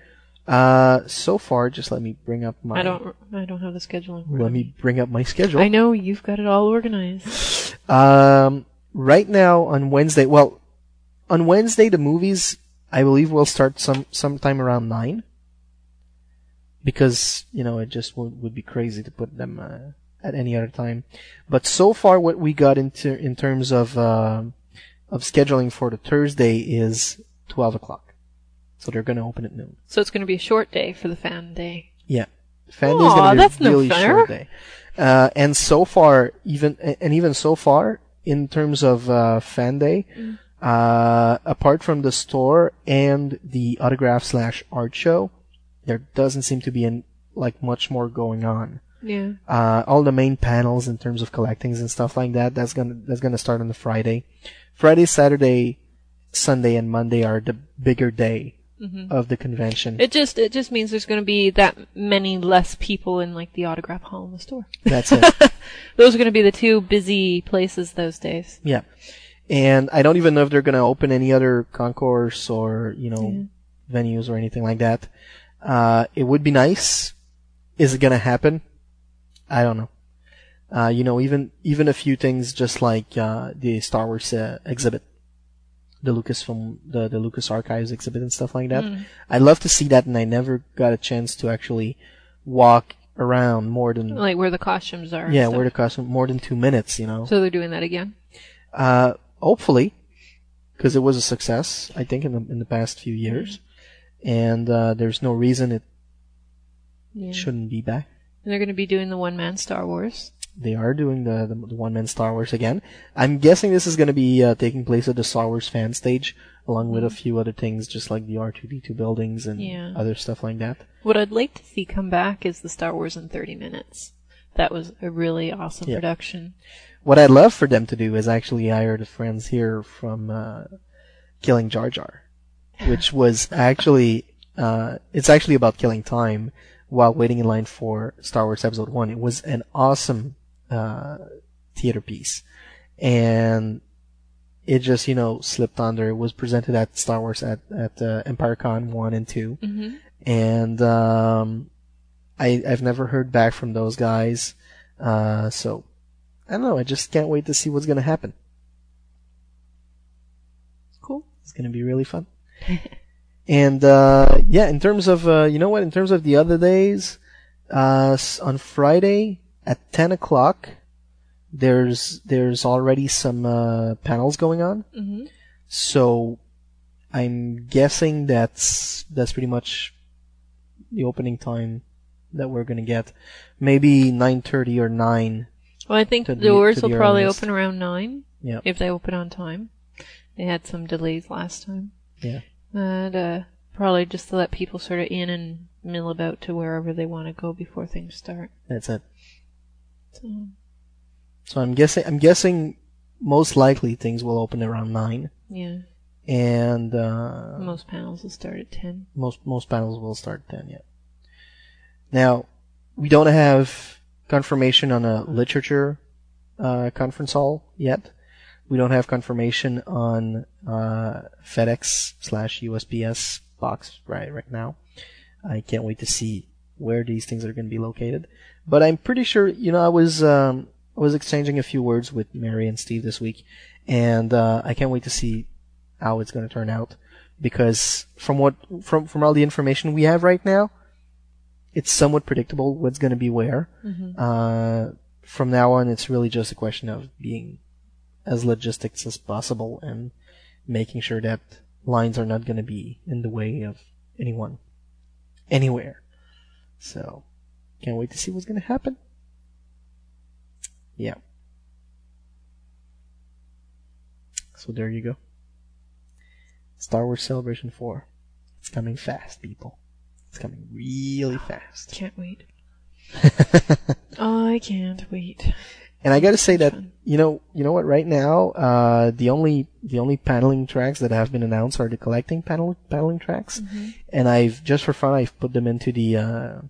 Uh, so far, just let me bring up my. I don't. I don't have the schedule. Let me bring up my schedule. I know you've got it all organized. Um, right now on Wednesday, well, on Wednesday the movies I believe we'll start some sometime around nine. Because you know it just would would be crazy to put them uh, at any other time. But so far, what we got into in terms of uh, of scheduling for the Thursday is twelve o'clock. So they're going to open at noon. So it's going to be a short day for the fan day. Yeah. Fan Day is going to be a really fair. short day. Uh, and so far, even and even so far, in terms of uh, Fan Day, Mm. Uh, apart from the store and the autograph slash art show, there doesn't seem to be an, like much more going on. Yeah. Uh, all the main panels in terms of collectings and stuff like that. That's gonna that's gonna start on the Friday. Friday, Saturday, Sunday, and Monday are the bigger day Mhm. of the convention. It just it just means there's to be that many less people in like the autograph hall in the store. That's it. Those are to be the two busy places those days. Yeah. And I don't even know if they're going to open any other concourse or, you know, venues or anything like that. Uh, it would be nice. Is it going to happen? I don't know. Uh, you know, even, even a few things just like, uh, the Star Wars, uh, exhibit. The Lucasfilm, the, the Lucas Archives exhibit and stuff like that. Mm. I'd love to see that and I never got a chance to actually walk around more than, Like where the costumes are. yeah, where the costume, more than two minutes, you know. So they're doing that again. Uh, hopefully, because it was a success, I think, in the in the past few years, and uh, there's no reason it Yeah. shouldn't be back. And they're going to be doing the one man Star Wars. They are doing the the, the one man Star Wars again. I'm guessing this is going to be uh, taking place at the Star Wars fan stage, along with a few other things, just like the R2D2 buildings and Yeah. other stuff like that. What I'd like to see come back is the Star Wars in 30 minutes. That was a really awesome Yeah. production. What I'd love for them to do is actually hire the friends here from uh, Killing Jar Jar, which was actually uh, it's actually about killing time while waiting in line for Star Wars Episode One. It was an awesome uh, theater piece, and it just you know slipped under. It was presented at Star Wars at at uh, EmpireCon one and 2 Mhm. and um, I I've never heard back from those guys, uh, so I don't know. I just can't wait to see what's gonna happen. Cool. It's gonna be really fun. and uh, yeah, in terms of uh, you know what, in terms of the other days, uh, on Friday at ten o'clock, there's there's already some uh, panels going on. Mhm. So I'm guessing that's that's pretty much the opening time that we're gonna get. Maybe nine thirty or nine. Well, I think the doors will probably earliest. open around 9. Yeah. If they open on time. They had some delays last time. Yeah. And, uh, probably just to let people sort of in and mill about to wherever they want to go before things start. That's it. So, So I'm guessing I'm guessing most likely things will open around nine. yeah. And uh, Most panels will start at 10. most most panels will start ten. Yeah. Now we don't have confirmation on a literature uh, conference hall yet. We don't have confirmation on uh, FedEx slash USPS box right right now. I can't wait to see where these things are going to be located. But I'm pretty sure, you know, I was um, I was exchanging a few words with Mary and Steve this week, and uh, I can't wait to see how it's going to turn out. Because from what from from all the information we have right now, it's somewhat predictable what's going to be where. Mhm. Uh, from now on, it's really just a question of being as logistics as possible and making sure that lines are not going to be in the way of anyone anywhere. So, can't wait to see what's going to happen. Yeah. So there you go. Star Wars Celebration 4. It's coming fast, people. It's coming really fast. Can't wait. I can't wait. And I gotta say that you know you know what right now uh, the only the only paneling tracks that have been announced are the collecting panel paneling tracks, Mhm. and I've just for fun I've put them into the uh,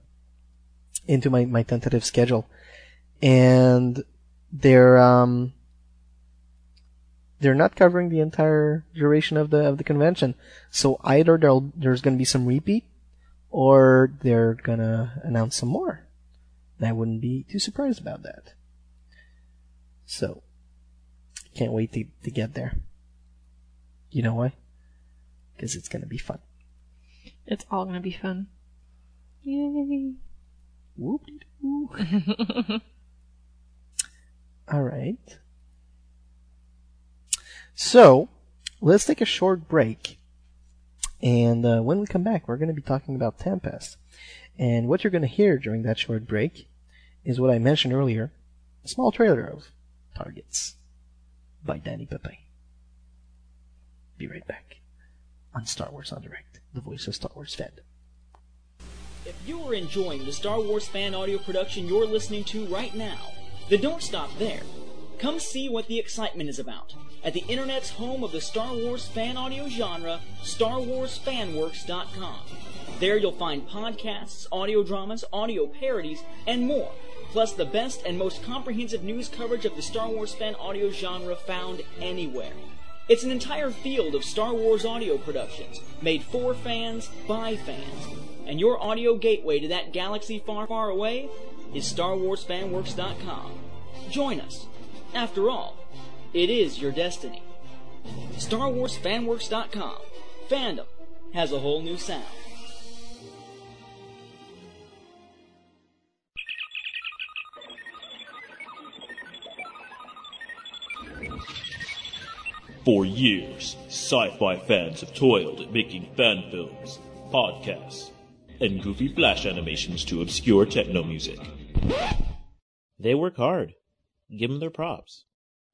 into my my tentative schedule, and they're um they're not covering the entire duration of the of the convention. So either there'll there's gonna be some repeat, or they're gonna announce some more. And I wouldn't be too surprised about that. So, can't wait to, to get there. You know why? Because it's gonna be fun. It's all to be fun. Yay. Whoop de doo. Alright. So, let's take a short break. And uh, when we come back, we're going to be talking about Tempest. And what you're going to hear during that short break is what I mentioned earlier a small trailer of Targets by Danny Pepe. Be right back on Star Wars en Direct, the voice of Star Wars fan. If you are enjoying the Star Wars fan audio production you're listening to right now, then don't stop there. Come see what the excitement is about at the internet's home of the Star Wars fan audio genre, StarWarsFanWorks.com. There you'll find podcasts, audio dramas, audio parodies, and more, plus the best and most comprehensive news coverage of the Star Wars fan audio genre found anywhere. It's an entire field of Star Wars audio productions, made for fans, by fans. And your audio gateway to that galaxy far, far away is StarWarsFanWorks.com. Join us. After all, it is your destiny. StarWarsFanWorks.com. Fandom has a whole new sound. For years, sci-fi fans have toiled at making fan films, podcasts, and goofy flash animations to obscure techno music. They work hard. Give them their props.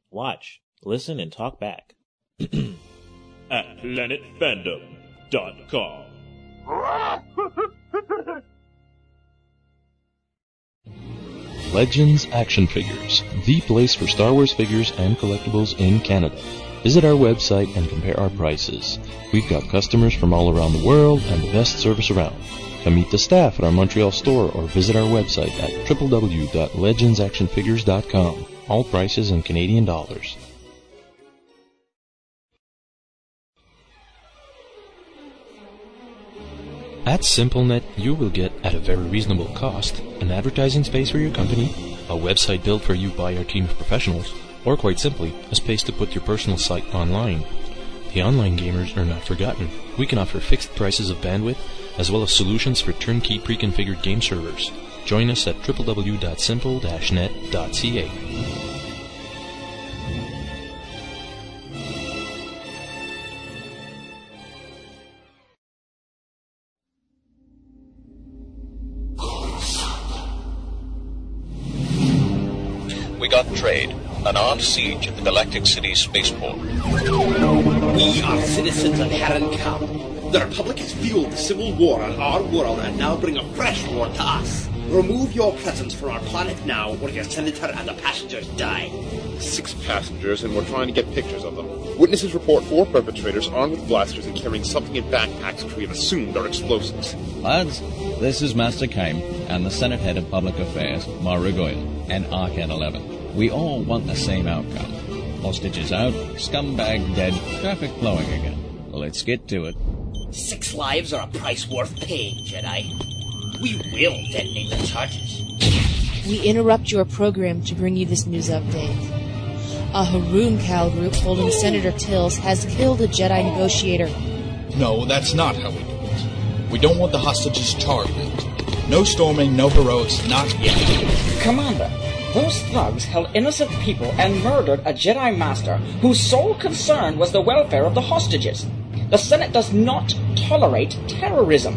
Watch, listen, and talk back. At planetfandom.com. Legends Action Figures, the place for Star Wars figures and collectibles in Canada. Visit our website and compare our prices. We've got customers from all around the world and the best service around. Come meet the staff at our Montreal store or visit our website at www.legendsactionfigures.com. All prices in Canadian dollars. At SimpleNet, you will get, at a very reasonable cost, an advertising space for your company, a website built for you by our team of professionals, or quite simply, a space to put your personal site online. The online gamers are not forgotten. We can offer fixed prices of bandwidth, as well as solutions for turnkey pre-configured game servers. Join us at www.simple-net.ca. We got trade, an armed siege at the Galactic City spaceport. We are citizens of Heron Camp. The Republic has fueled the civil war on our world and now bring a fresh war to us. Remove your presence from our planet now, or your senator and the passengers die. Six passengers, and we're trying to get pictures of them. Witnesses report four perpetrators armed with blasters and carrying something in backpacks which we have assumed are explosives. Lads, this is Master Kime and the Senate Head of Public Affairs, Mara Goyle, and Arcan 11. We all want the same outcome. Hostages out, scumbag dead, traffic flowing again. Let's get to it. Six lives are a price worth paying, Jedi. We will detonate the charges. We interrupt your program to bring you this news update. A Haroon Cal group holding Senator Tills has killed a Jedi negotiator. No, that's not how we do it. We don't want the hostages targeted. No storming, no heroics, not yet. Commander, those thugs held innocent people and murdered a Jedi Master whose sole concern was the welfare of the hostages. The Senate does not tolerate terrorism.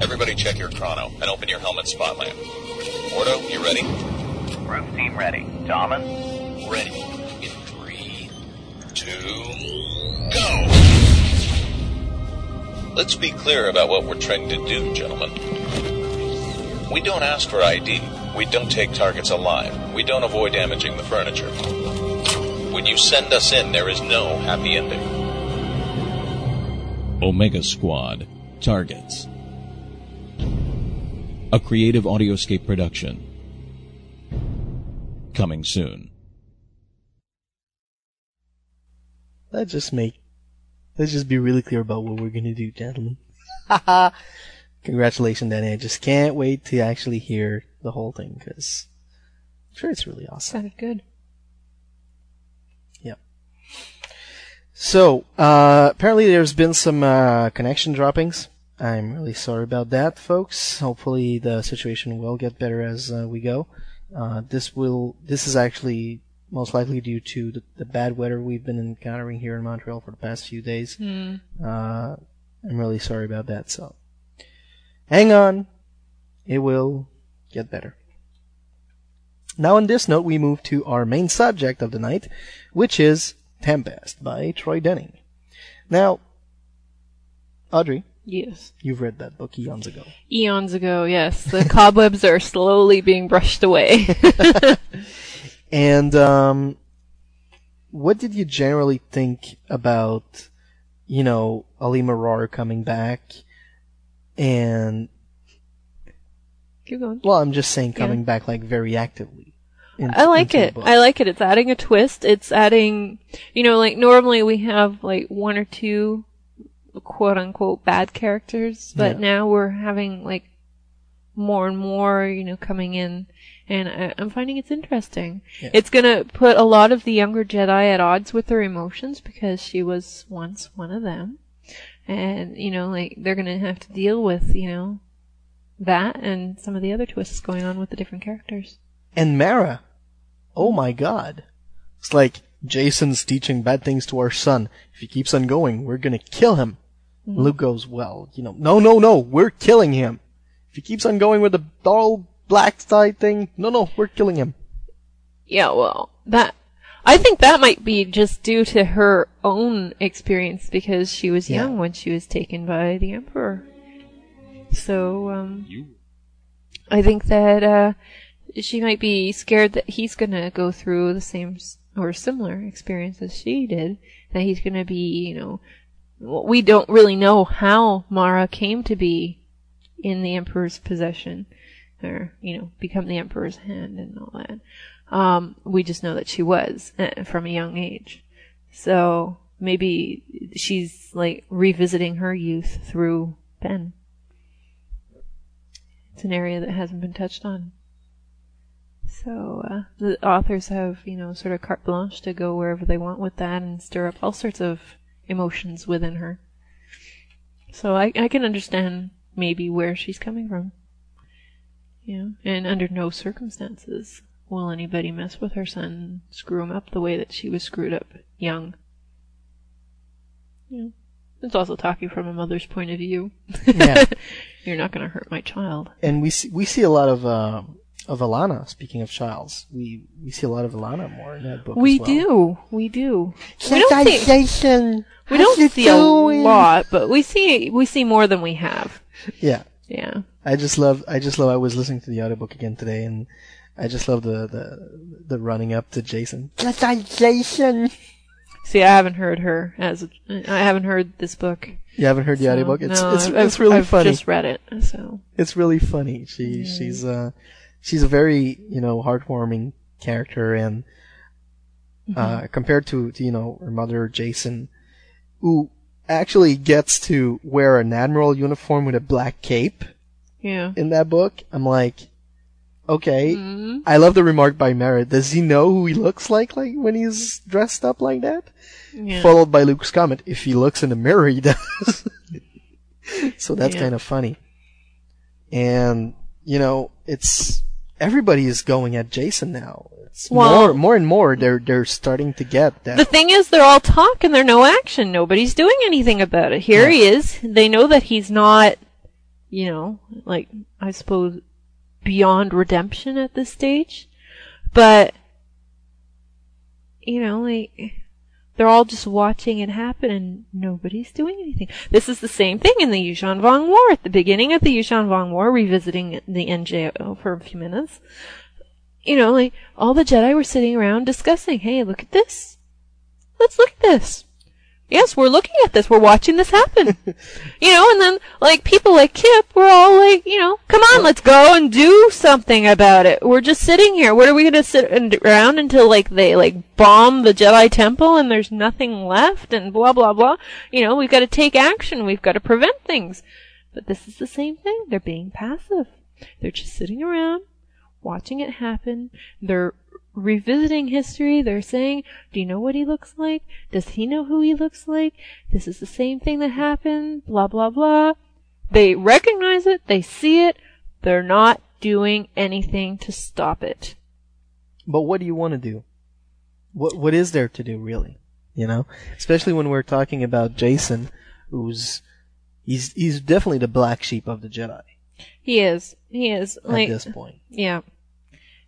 Everybody check your chrono and open your helmet spot lamp. Ordo, you ready? Room team ready. Darman? Ready. In three, two, go! Let's be clear about what we're trying to do, gentlemen. We don't ask for ID. We don't take targets alive. We don't avoid damaging the furniture. When you send us in, there is no happy ending. Omega Squad. Targets. A creative audioscape production. Coming soon. Let's just make, let's just be really clear about what we're gonna do, gentlemen. Congratulations, Danny. I just can't wait to actually hear the whole thing, because I'm sure it's really awesome. Sounded good. Yep. So, uh, apparently there's been some, uh, connection droppings. I'm really sorry about that, folks. Hopefully the situation will get better as uh, we go. Uh, this will, this is actually most likely due to the, the, bad weather we've been encountering here in Montreal for the past few days. Mm. Uh, I'm really sorry about that. So, hang on, it will get better. Now, on this note, we move to our main subject of the night, which is Tempest by Troy Denning. Now, Audrey, Yes. You've read that book eons ago. Eons ago, yes. The cobwebs are slowly being brushed away. And um, what did you generally think about, you know, Alema Rar coming back? And Keep going. well, I'm just saying coming Yeah. back like very actively. In- I like it. I like it. It's adding a twist. It's adding, you know, like normally we have like one or two quote unquote bad characters, but Yeah. now we're having like more and more, you know, coming in, and I, I'm finding it's interesting. Yeah. It's gonna put a lot of the younger Jedi at odds with their emotions because she was once one of them, and you know, like they're gonna have to deal with, you know, that and some of the other twists going on with the different characters. And Mara, oh my god. It's like, Jacen's teaching bad things to our son. If he keeps on going, we're gonna kill him. Mhm. Luke goes, well, you know, no, no, no, we're killing him. If he keeps on going with the dull black side thing, no, no, we're killing him. Yeah, well, that I think that might be just due to her own experience because she was Yeah. young when she was taken by the emperor. So, um, I think that uh, she might be scared that he's gonna go through the same or similar experience as she did. That he's gonna be, you know, we don't really know how Mara came to be in the emperor's possession, or you know, become the emperor's hand and all that. Um, we just know that she was uh, from a young age. So maybe she's like revisiting her youth through Ben. It's an area that hasn't been touched on. So uh, the authors have, you know, sort of carte blanche to go wherever they want with that and stir up all sorts of emotions within her. So I, I can understand maybe where she's coming from. You know, and under no circumstances will anybody mess with her son and screw him up the way that she was screwed up young. You know, it's also talking from a mother's point of view. Yeah. You're not going to hurt my child. And we see, we see a lot of, uh, of Allana, speaking of Childs. We, we see a lot of Allana more in that book We as well. do. We do. We don't see, we don't it see a lot, but we see we see more than we have. Yeah. Yeah. I just love, I just love, I was listening to the audiobook again today and I just love the, the, the running up to Jacen. Jacen. See, I haven't heard her as a, I haven't heard this book. You haven't heard the So, audiobook? It's, no, it's, I've, it's really I've funny. just read it, so. It's really funny. She, she's, uh, she's a very, you know, heartwarming character and, uh, compared to, to, you know, her mother, Jacen, who actually gets to wear an admiral uniform with a black cape Yeah. in that book. I'm like, okay. Mhm. I love the remark by Merritt. Does he know who he looks like, like when he's dressed up like that? Yeah. Followed by Luke's comment, if he looks in the mirror, he does. so that's Yeah. kind of funny. And, you know, it's, everybody is going at Jacen now. It's Well- more, more and more, they're, they're starting to get that. The thing is, they're all talk and they're no action. Nobody's doing anything about it. Here he is. They know that he's not, you know, like, I suppose, beyond redemption at this stage. But, you know, like, they're all just watching it happen and nobody's doing anything. This is the same thing in the Yuuzhan Vong War. At the beginning of the Yuuzhan Vong War, revisiting the NJO for a few minutes, you know, like, all the Jedi were sitting around discussing, hey, look at this. Let's look at this. Yes, we're looking at this. We're watching this happen. you know, and then, like, people like Kip were all like, you know, come on, let's go and do something about it. We're just sitting here. What are we gonna sit around until, like, they, like, bomb the Jedi Temple and there's nothing left and blah, blah, blah? You know, we've gotta take action. We've gotta prevent things. But this is the same thing. They're being passive. They're just sitting around, watching it happen. They're revisiting history. They're saying, do you know what he looks like? Does he know who he looks like? This is the same thing that happened, blah, blah, blah. They recognize it. They see it. They're not doing anything to stop it. But what do you want to do? What what is there to do really? You know, especially when we're talking about Jacen, who's he's he's definitely the black sheep of the Jedi He is. He is. Like, at this point. Yeah.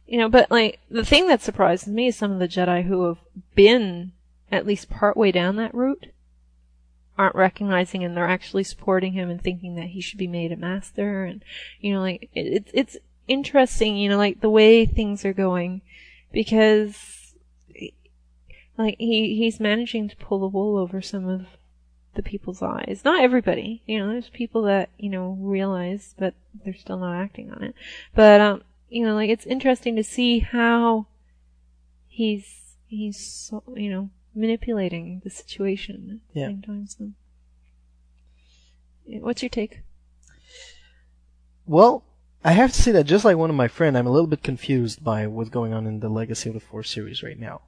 You know, but like the thing that surprises me is some of the Jedi who have been at least partway down that route aren't recognizing and they're actually supporting him and thinking that he should be made a master and you know like it, it's it's interesting you know like the way things are going because like he he's managing to pull the wool over some of the people's eyes. Not everybody you know there's people that you know realize but they're still not acting on it. But um you know like it's interesting to see how he's he's so, you know manipulating the situation at the Yeah. same time so what's your take Well, I have to say that just like one of my friend, I'm a little bit confused by what's going on in the Legacy of the Force series right now.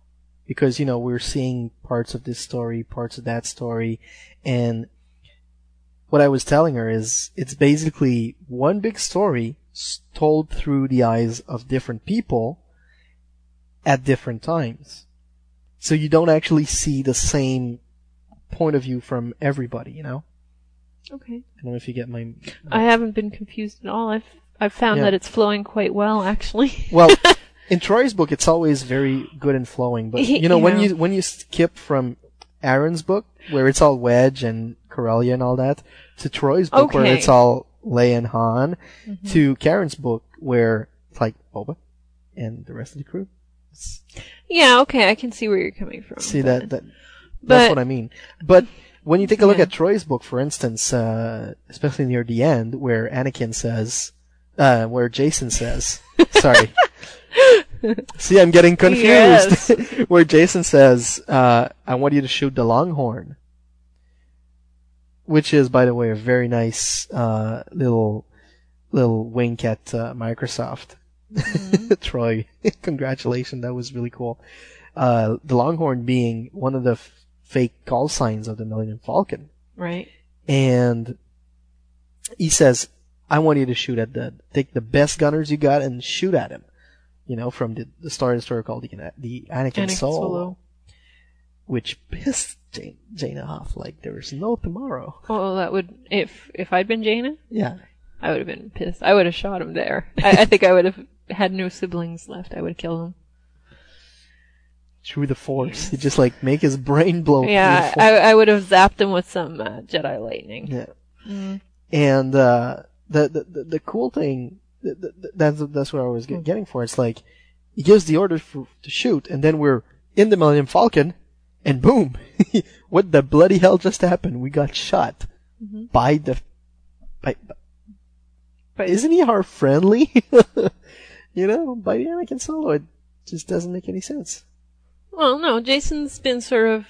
Because, you know, we're seeing parts of this story, parts of that story, and what I was telling her is it's basically one big story told through the eyes of different people at different times. So you don't actually see the same point of view from everybody, you know? okay I don't know if you get my I haven't been confused at all. I've I've found Yeah. that it's flowing quite well, actually. well, in Troy's book, it's always very good and flowing. But you know, when you when you skip from Aaron's book, where it's all Wedge and Corellia and all that, to Troy's book, where it's all Leia and Han, Mhm. to Karen's book, where it's like Boba and the rest of the crew. yeah, okay, I can see where you're coming from. See that that but- that's what I mean. But when you take a look Yeah. at Troy's book, for instance, uh, especially near the end, where Anakin says, uh, where Jacen says, sorry. See, I'm getting confused. Yes. where Jacen says, uh, I want you to shoot the Longhorn. Which is, by the way, a very nice, uh, little, little wink at, uh, Microsoft. Troy, congratulations, that was really cool. Uh, the Longhorn being one of the f- fake call signs of the Millennium Falcon. Right. And he says, I want you to shoot at the, take the best gunners you got and shoot at him. You know, from the, the Star Destroyer called the, the Anakin, Anakin Solo. Solo. Which pissed Jane, Jaina off like there was no tomorrow. Oh, that would if if I'd been Jaina. Yeah. I would have been pissed. I would have shot him there. I, I think I would have had no siblings left. I would have killed him. Through the Force. He just like make his brain blow. Yeah, I, I would have zapped him with some uh, Jedi lightning. Yeah. Mm. And uh, the, the the the cool thing th- th- th- that's that's what I was get, getting for. It's like he gives the order for, to shoot, and then we're in the Millennium Falcon, and boom! what the bloody hell just happened? We got shot Mhm. by the by. but isn't he our friendly? you know, by the Anakin Solo. It just doesn't make any sense. Well, no, Jacen's been sort of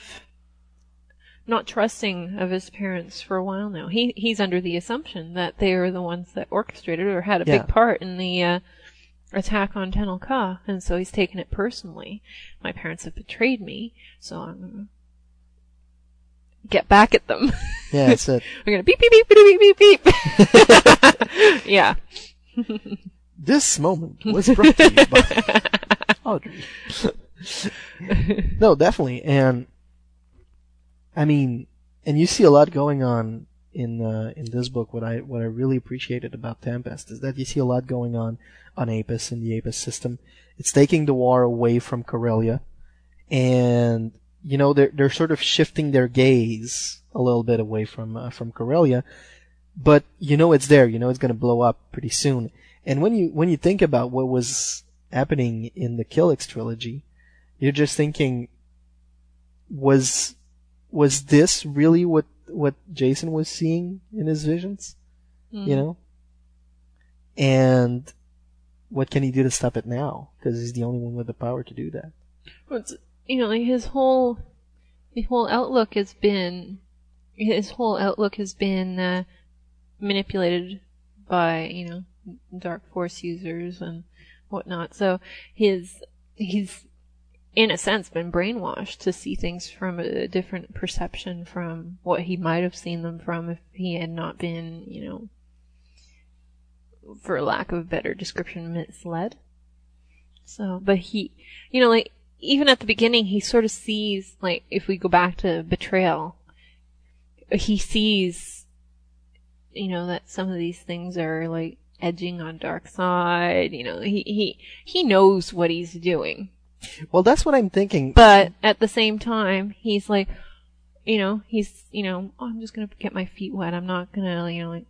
not trusting of his parents for a while now. He he's under the assumption that they are the ones that orchestrated or had a Yeah. big part in the uh, attack on Tenel Ka, and so he's taken it personally. My parents have betrayed me, so I'm gonna get back at them. Yeah, that's it. I'm gonna beep beep beep beep beep beep beep. yeah. This moment was brought to you by Audrey. no, definitely, and I mean, and you see a lot going on in uh, in this book. What I what I really appreciated about Tempest is that you see a lot going on on Hapes in the Hapes system. It's taking the war away from Corellia, and you know they're they're sort of shifting their gaze a little bit away from uh, from Corellia, but you know it's there. You know it's going to blow up pretty soon. And when you when you think about what was happening in the Killiks trilogy, you're just thinking, was was this really what what Jacen was seeing in his visions? Mm. You know, and what can he do to stop it now? Because he's the only one with the power to do that. Well, it's, you know, like his whole his whole outlook has been his whole outlook has been uh, manipulated by you know dark force users and whatnot. So his he's in a sense been brainwashed to see things from a different perception from what he might have seen them from if he had not been you know for lack of a better description misled. So, but he, you know, like, even at the beginning, he sort of sees, like, if we go back to betrayal, he sees, you know, that some of these things are, like, edging on dark side, you know, he, he, he knows what he's doing. Well, that's what I'm thinking. But at the same time, he's like, you know, he's, you know, oh, I'm just gonna get my feet wet. I'm not gonna, you know, like,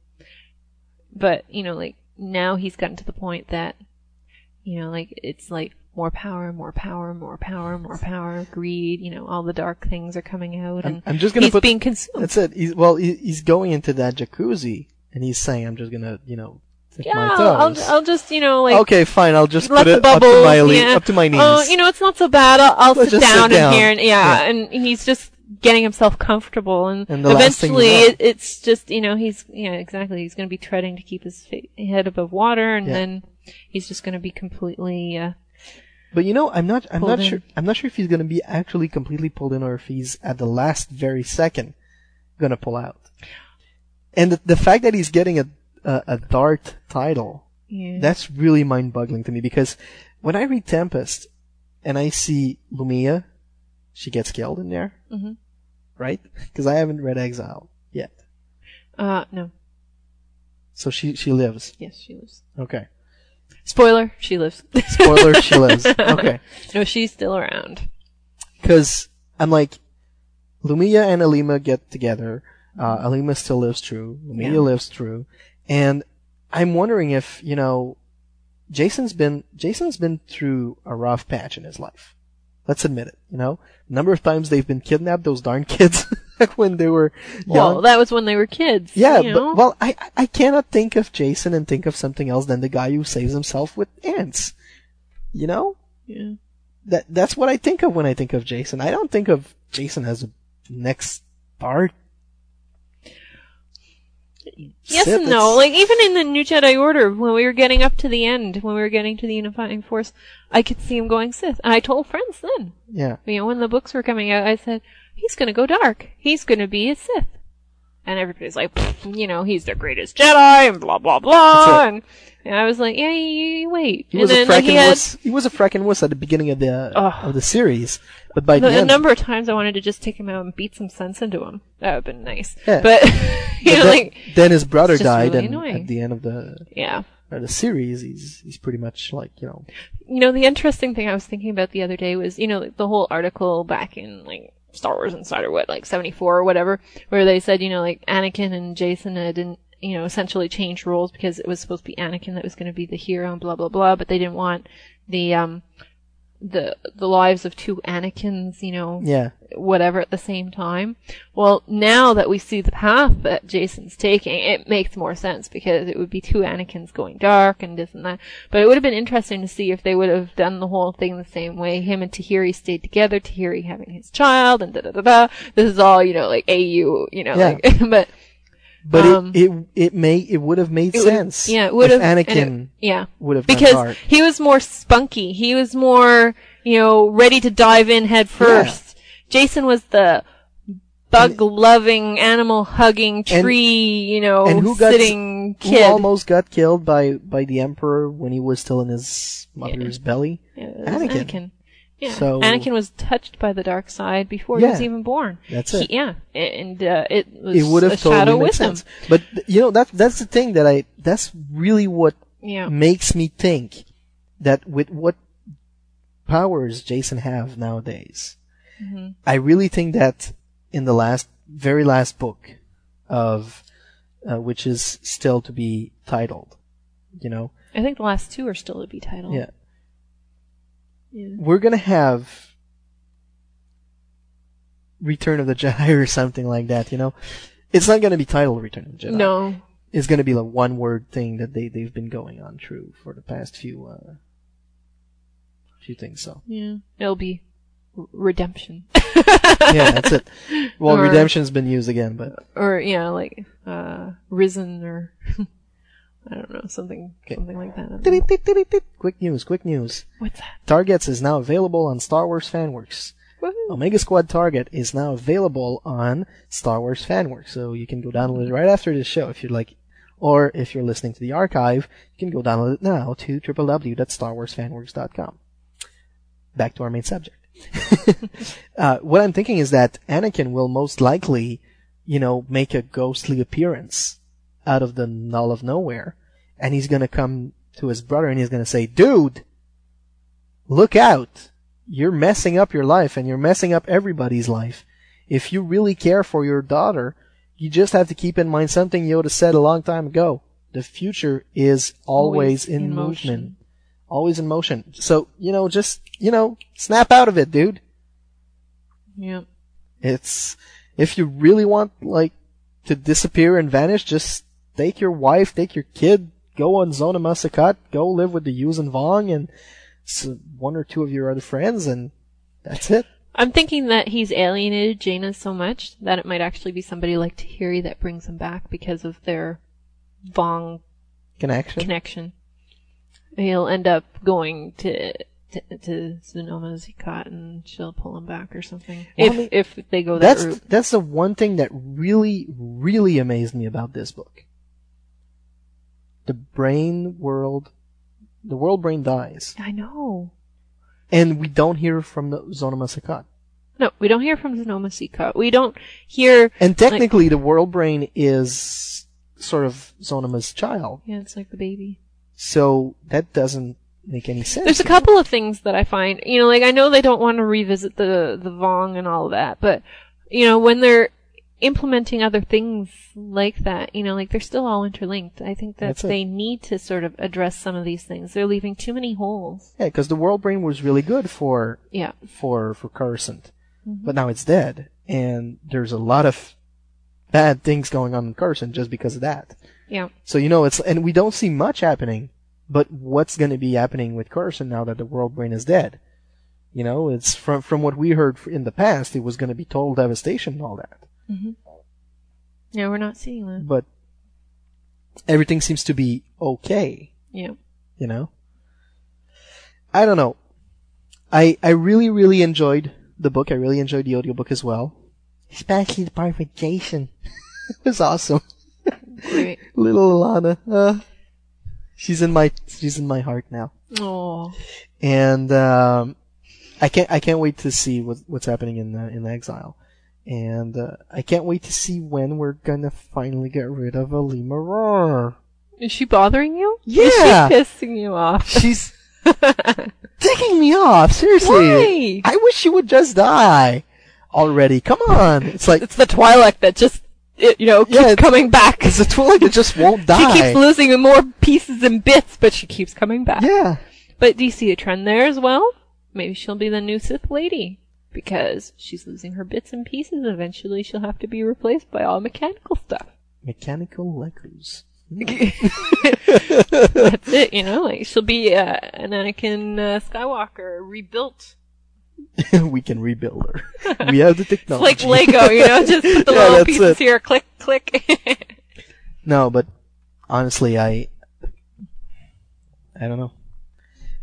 but, you know, like, now he's gotten to the point that, you know, like, it's like more power, more power, more power, more power, greed, you know, all the dark things are coming out I'm, and I'm just gonna he's put. being consumed. That's it. He's, well, he, he's going into that jacuzzi, and he's saying, "I'm just gonna, you know, Yeah, I'll. I'll just, you know, like, okay, fine. I'll just let put the it bubbles, up to my le- yeah. up to my knees. Oh, you know, it's not so bad. I'll, I'll sit just sit down, down. in here, and yeah, Yeah. and he's just getting himself comfortable, and, And the last thing eventually, it, it's just, you know, he's, yeah, exactly. He's going to be treading to keep his head above water, and Yeah. then he's just going to be completely. Uh, But you know, I'm not. I'm not in. sure. I'm not sure if he's going to be actually completely pulled in, or if he's at the last very second going to pull out. And the, the fact that he's getting a a, a Darth title, Yeah. that's really mind-boggling to me because when I read Tempest and I see Lumiya, she gets killed in there, Mhm. right? Because I haven't read Exile yet, uh, no. so she she lives. Yes, she lives. Okay. Spoiler: She lives. Spoiler, she lives. Okay. No, she's still around. Because I'm like, Lumiya and Alema get together. Uh, Alema still lives true. Lumiya Yeah. lives true. And I'm wondering if, you know, Jacen's been, Jacen's been through a rough patch in his life. Let's admit it, you know? Number of times they've been kidnapped, those darn kids, when they were young. Well, that was when they were kids. Yeah, you know? but well, I I- I cannot think of Jacen and think of something else than the guy who saves himself with ants. You know, Yeah. that that's what I think of when I think of Jacen. I don't think of Jacen as a next part. Yes and no. Like even in the New Jedi Order, when we were getting up to the end, when we were getting to the Unifying Force, I could see him going Sith. And I told friends then, Yeah. you know, when the books were coming out, I said he's going to go dark. He's going to be a Sith. And everybody's like, you know, he's the greatest Jedi, and blah blah blah. And, and I was like, yeah, you wait. He and was then a like, he had wuss. He was a fracking wuss at the beginning of the Ugh. of the series, but by the, the, a number of times I wanted to just take him out and beat some sense into him. That would have been nice. Yeah. But you but know, then, like then his brother died, really and annoying. at the end of the Yeah. of the series, he's he's pretty much like you know You know, the interesting thing I was thinking about the other day was, you know, the whole article back in like Star Wars Insider, what, like 74 or whatever, where they said, you know, like Anakin and Jacen didn't, you know, essentially change roles because it was supposed to be Anakin that was going to be the hero and blah blah blah, but they didn't want the um the the lives of two Anakins, you know, Yeah. whatever at the same time. Well, now that we see the path that Jacen's taking, it makes more sense because it would be two Anakins going dark and this and that. But it would have been interesting to see if they would have done the whole thing the same way. Him and Tahiri stayed together, Tahiri having his child, and da da da da. This is all, you know, like AU, you know, Yeah. like, but, But Um, it, it it may it would have made it would- sense. yeah, it would if have. Anakin it- yeah, would have because he was more spunky. He was more, you know, ready to dive in head first. Jacen was the bug loving, animal hugging, And- tree, you know, and who got sitting who almost got killed by by the Emperor when he was still in his mother's belly. Yeah, Anakin. Anakin. Yeah. So- Anakin was touched by the dark side before he was even born. That's He- it. yeah, and uh, it was It would a have shadow totally made with sense. him. But you know that that's the thing that I that's really what Yeah. makes me think that with what powers Jacen have nowadays, Mhm. I really think that in the last very last book of uh, which is still to be titled, you know, I think the last two are still to be titled. yeah, Yeah. we're gonna have Return of the Jedi or something like that, you know. It's not gonna be titled Return of the Jedi. No. It's gonna be like one word thing that they they've been going on through for the past few uh few things. So Yeah. It'll be redemption. yeah, that's it. Well, Or- redemption's been used again, but or yeah, like uh risen or I don't know, something something like that. Quick news, quick news. What's that? Targets is now available on Star Wars Fanworks. Omega Squad Target is now available on Star Wars Fanworks, so you can go download it right after this show if you'd like. Or if you're listening to the archive, you can go download it now to www.starwarsfanworks.com. Back to our main subject. uh, what I'm thinking is that Anakin will most likely, you know, make a ghostly appearance out of the null of nowhere, and he's gonna come to his brother and he's gonna say, "Dude, look out! You're messing up your life, and you're messing up everybody's life. if you really care for your daughter, you just have to keep in mind something Yoda said a long time ago. The future is always, Always in, in movement. motion. Always in motion. So, you know, just, you know, snap out of it, dude. Yeah. It's, if you really want, like, to disappear and vanish, just take your wife, take your kid, go on Zonama Sekot, go live with the Yuuzhan Vong and one or two of your other friends, and that's it. I'm thinking that he's alienated Jaina so much that it might actually be somebody like Tahiri that brings him back because of their Vong Connection. connection. He'll end up going to to, to Zonama Sekot and she'll pull him back or something. Well, if I mean, if they go that that's route. that's the one thing that really, really amazed me about this book. The brain world, the world brain dies, I know. and we don't hear from the Zonama Sekot. No, we don't hear from Zonama Sekot. We don't hear. And technically, the world brain is sort of Zonama's child, yeah, it's like the baby. so that doesn't make any sense. There's a couple of things that I find, you know, like I know they don't want to revisit the the Vong and all of that, but you know, when they're implementing other things like that, you know, like they're still all interlinked. I think that That's it. they need to sort of address some of these things. They're leaving too many holes. Yeah, because the world brain was really good for Yeah. for for Coruscant, Mhm. but now it's dead, and there's a lot of bad things going on in Coruscant just because of that. Yeah. So you know it's and we don't see much happening, but what's going to be happening with Coruscant now that the world brain is dead? You know, it's from from what we heard in the past, it was going to be total devastation and all that, hmm Yeah, we're not seeing that. but everything seems to be okay. Yeah. You know, I don't know. I I really really enjoyed the book. I really enjoyed the audiobook as well, especially the part with Jacen. it was awesome. Great. Little Allana, uh, she's in my she's in my heart now, Oh. and um, I can't I can't wait to see what, what's happening in uh, in Exile, and uh, I can't wait to see when we're gonna finally get rid of Alema Rar. Is she bothering you? Yeah. Is she pissing you off? She's ticking me off. Seriously, Why? I wish she would just die already. Come on, it's like it's the Twi'lek that just it, you know keeps Yeah, coming back. it's a Twi'lek that just won't die. She keeps losing more pieces and bits, but she keeps coming back. Yeah. But do you see a trend there as well? Maybe she'll be the new Sith lady. Because she's losing her bits and pieces. Eventually she'll have to be replaced by all mechanical stuff. Mechanical Legos. That's it, you know? Like, she'll be uh, an Anakin uh, Skywalker rebuilt. we can rebuild her. We have the It's technology. like Lego, you know? Just put the Yeah, little pieces it. here, click, click. No, but honestly, I I don't know.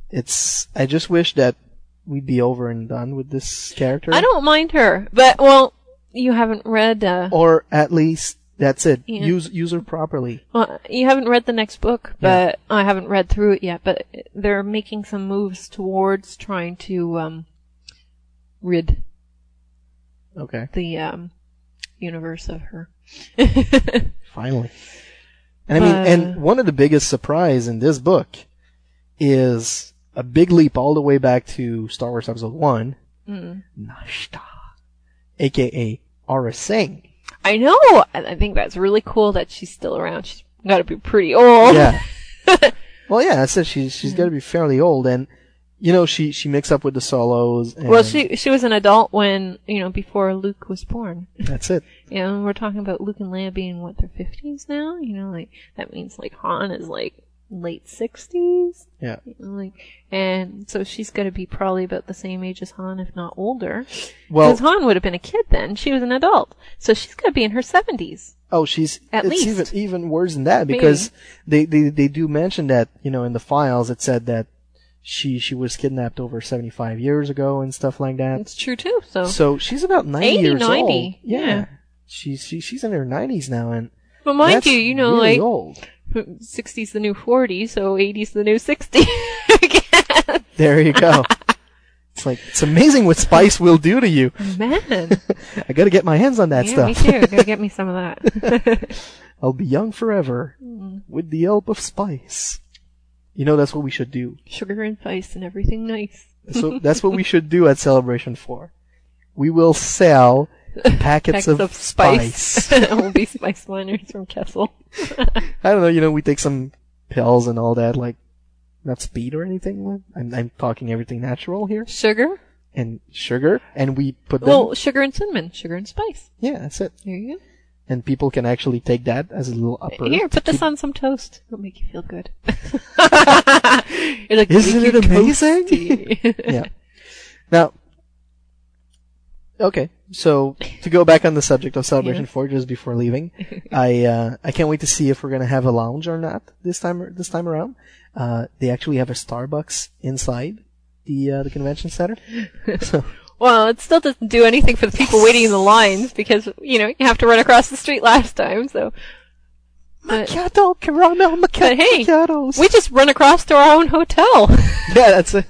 It's I just wish that we'd be over and done with this character, I don't mind her. But, well, you haven't read, uh, or at least that's it. Yeah. Use use her properly. Well, you haven't read the next book, but I haven't read through it yet. But they're making some moves towards trying to um, rid Okay, the um, universe of her. finally. And I mean, Uh. and one of the biggest surprise in this book is a big leap all the way back to Star Wars Episode One, Mm. Nashtah, aka Aurra Sing. I know. I I think that's really cool that she's still around. She's got to be pretty old. Yeah. well, yeah, I said she's she's got to be fairly old, and you know she she mixed up with the solos. And Well, she she was an adult when you know before Luke was born. That's it. You know, we're talking about Luke and Leia being what their fifties now. You know, like that means like Han is like late sixties. Yeah. Like, and so she's got to be probably about the same age as Han, if not older. Well- because Han would have been a kid then. She was an adult, so she's got to be in her seventies. Oh, she's At it's least. even even worse than that because they, they they do mention that you know in the files it said that she she was kidnapped over 75 years ago and stuff like that. It's true too. So, So she's about 90 80, years 90, old. yeah. She's she, she's in her 90s now and but mind that's you, you know, really like old. sixties the new forty, so eighties the new sixty. There you go. it's like it's amazing what spice will do to you. Man, I got to get my hands on that yeah, stuff. me too. Gotta get me some of that. I'll be young forever Mm. with the help of spice. You know that's what we should do. Sugar and spice and everything nice. So that's what we should do at Celebration 4. We will sell packets, of, spice. we'll be spice miners from Kessel. I don't know. You know, we take some pills and all that, like not speed or anything. I'm, I'm talking everything natural here. Sugar and sugar, and we put them. Well, sugar and cinnamon, sugar and spice. Yeah, that's it. There you go. And people can actually take that as a little upper. Here, put this on some toast. It'll make you feel good. It'll Isn't it amazing? yeah. Now, okay. So to go back on the subject of Celebration Yes. Four, just before leaving, I uh, I can't wait to see if we're gonna have a lounge or not this time this time around. Uh, they actually have a Starbucks inside the uh, the convention center. so Well, it still doesn't do anything for the people waiting in the lines because, you know, you have to run across the street last time, so. Macchiato, caramel but hey, macchiatos. we just run across to our own hotel. yeah, that's it.